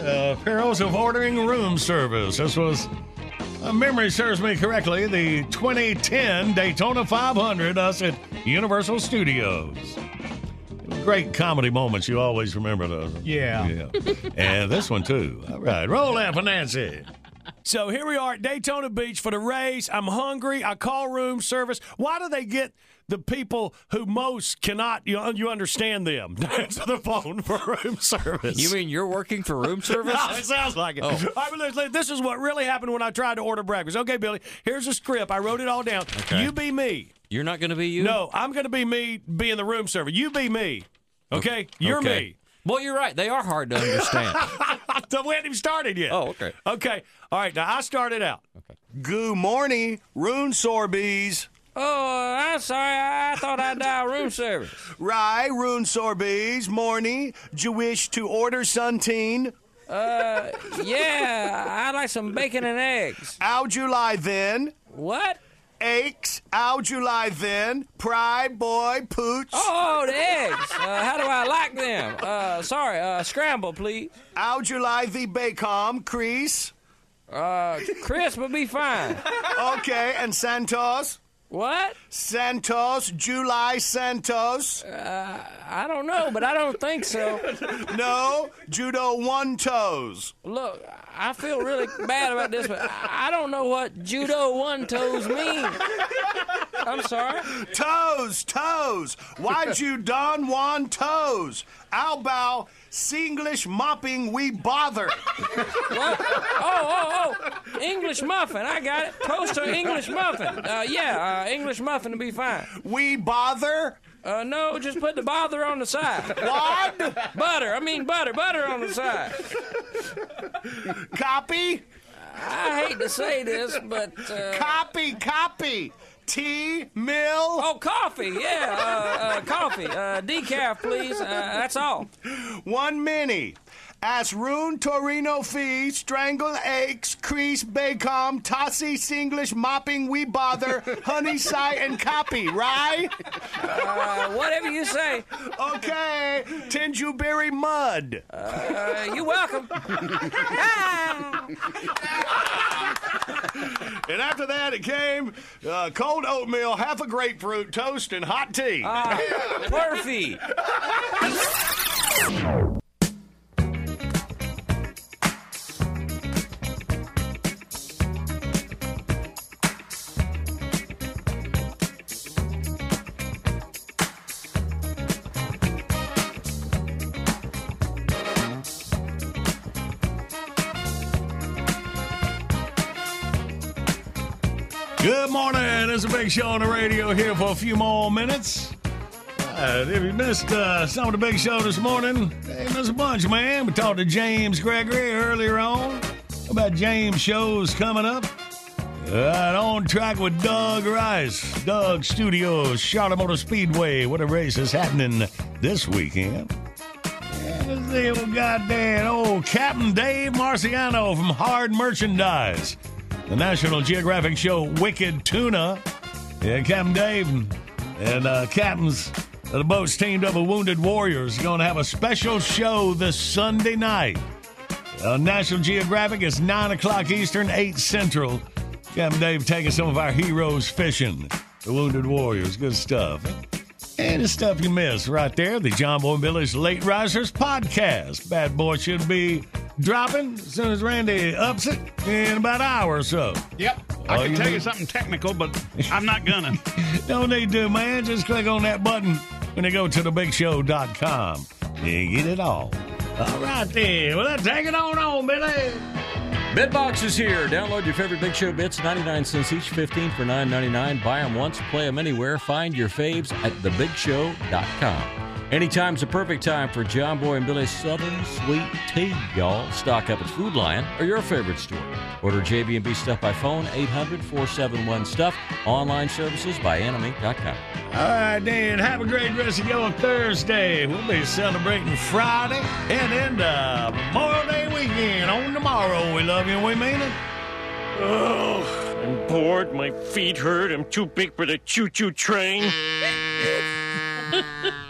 Uh, perils of ordering room service. This was, uh, memory serves me correctly, the 2010 Daytona 500, us at Universal Studios. Great comedy moments. You always remember those.
Yeah.
Yeah. and this one, too. All right. Roll that for Nancy.
So here we are at Daytona Beach for the race. I'm hungry. I call room service. Why do they get the people who most cannot, you, you understand them, to answer the phone for room service?
You mean you're working for room service?
No, it sounds like it.
Oh.
All right, but this is what really happened when I tried to order breakfast. Okay, Billy, here's a script. I wrote it all down.
Okay.
You be me.
You're not going to be you?
No, I'm going to be me being the room server. You be me. Okay? You're
Okay.
me.
Well, you're right. They are hard to understand.
we hadn't even started yet.
Oh, okay.
Okay. All right. Now I started out. Okay. Good morning, Rune Sorbees.
oh, I'm sorry. I thought I'd dial room service.
Rye, Rune Sorbees. Morning. Do you wish to order Sunteen?
Uh, yeah, I'd like some bacon and eggs.
How'd you lie then?
What?
Eggs. How July then? Pride boy pooch.
Oh, the eggs. Uh, how do I like them? Uh, sorry, uh, scramble, please.
How July the bacon crease?
Uh, crisp would be fine.
Okay, and Santos?
What?
Santos, July Santos.
Uh, I don't know, but I don't think so.
No, judo one toes.
Look, I feel really bad about this, but I don't know what judo one toes mean. I'm sorry.
Toes, toes. Why'd you don one toes? How about Singlish mopping we bother?
What? Oh, oh, oh. English muffin. I got it. Toast or English muffin. Uh, yeah, uh, English muffin to be fine.
We bother?
Uh, no, just put the bother on the side.
What?
Butter. I mean butter. Butter on the side.
Copy?
I hate to say this, but uh,
Copy, copy. Tea, mill.
oh, coffee. Yeah, uh, uh, coffee. Uh, decaf, please. Uh, that's all.
One mini.
As Rune Torino Fee, Strangle Aches, Crease Bacom, Tossie Singlish, Mopping We Bother, Honey Sigh, and Copy, right?
Uh, whatever you say.
Okay, Tinjuberry Mud.
Uh, you're welcome.
And after that, it came uh, cold oatmeal, half a grapefruit, toast, and hot tea.
Ah, Murphy.
It's a big show on the radio here for a few more minutes. Uh, if you missed uh, some of the big show this morning, hey, missed a bunch, man. We talked to James Gregory earlier on about James shows coming up. Uh, on track with Doug Rice, Doug Studios, Charlotte Motor Speedway. What a race is happening this weekend. This old goddamn old Captain Dave Marciano from Hard Merchandise the National Geographic show Wicked Tuna. Yeah, Captain Dave and, and uh, captains of the boats teamed up with Wounded Warriors going to have a special show this Sunday night. Uh, National Geographic is 9 o'clock Eastern, 8 Central. Captain Dave taking some of our heroes fishing. The Wounded Warriors. Good stuff. And the stuff you missed right there, the John Boy Village Late Risers podcast. Bad boy should be dropping as soon as Randy ups it in about an hour or so.
Yep. I can
you
tell you something technical, but I'm not gonna.
No need to, man. Just click on that button when you go to thebigshow.com. You get it all. All right, then. Well, let's take it on on, Billy.
Bitbox is here. Download your favorite Big Show bits, 99 cents each, 15 for 9.99. Buy them once, play them anywhere. Find your faves at thebigshow.com. Anytime's the perfect time for John Boy and Billy's Southern Sweet Tea, y'all. Stock up at Food Lion or your favorite store. Order JB&B Stuff by phone, 800-471-STUFF. Online services by anime.com.
All right, Dan, Have a great rest of your Thursday. We'll be celebrating Friday and into Memorial Day weekend on tomorrow. We love you and we mean it.
Oh, I'm bored. My feet hurt. I'm too big for the choo-choo train.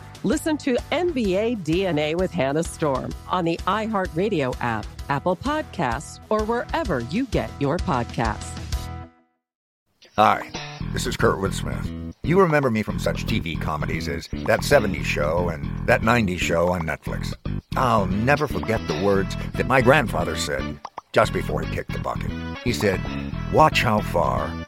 Listen to NBA DNA with Hannah Storm on the iHeartRadio app, Apple Podcasts, or wherever you get your podcasts.
Hi, this is Kurtwood Smith. You remember me from such TV comedies as That 70s Show and That 90s Show on Netflix. I'll never forget the words that my grandfather said just before he kicked the bucket. He said, Watch how far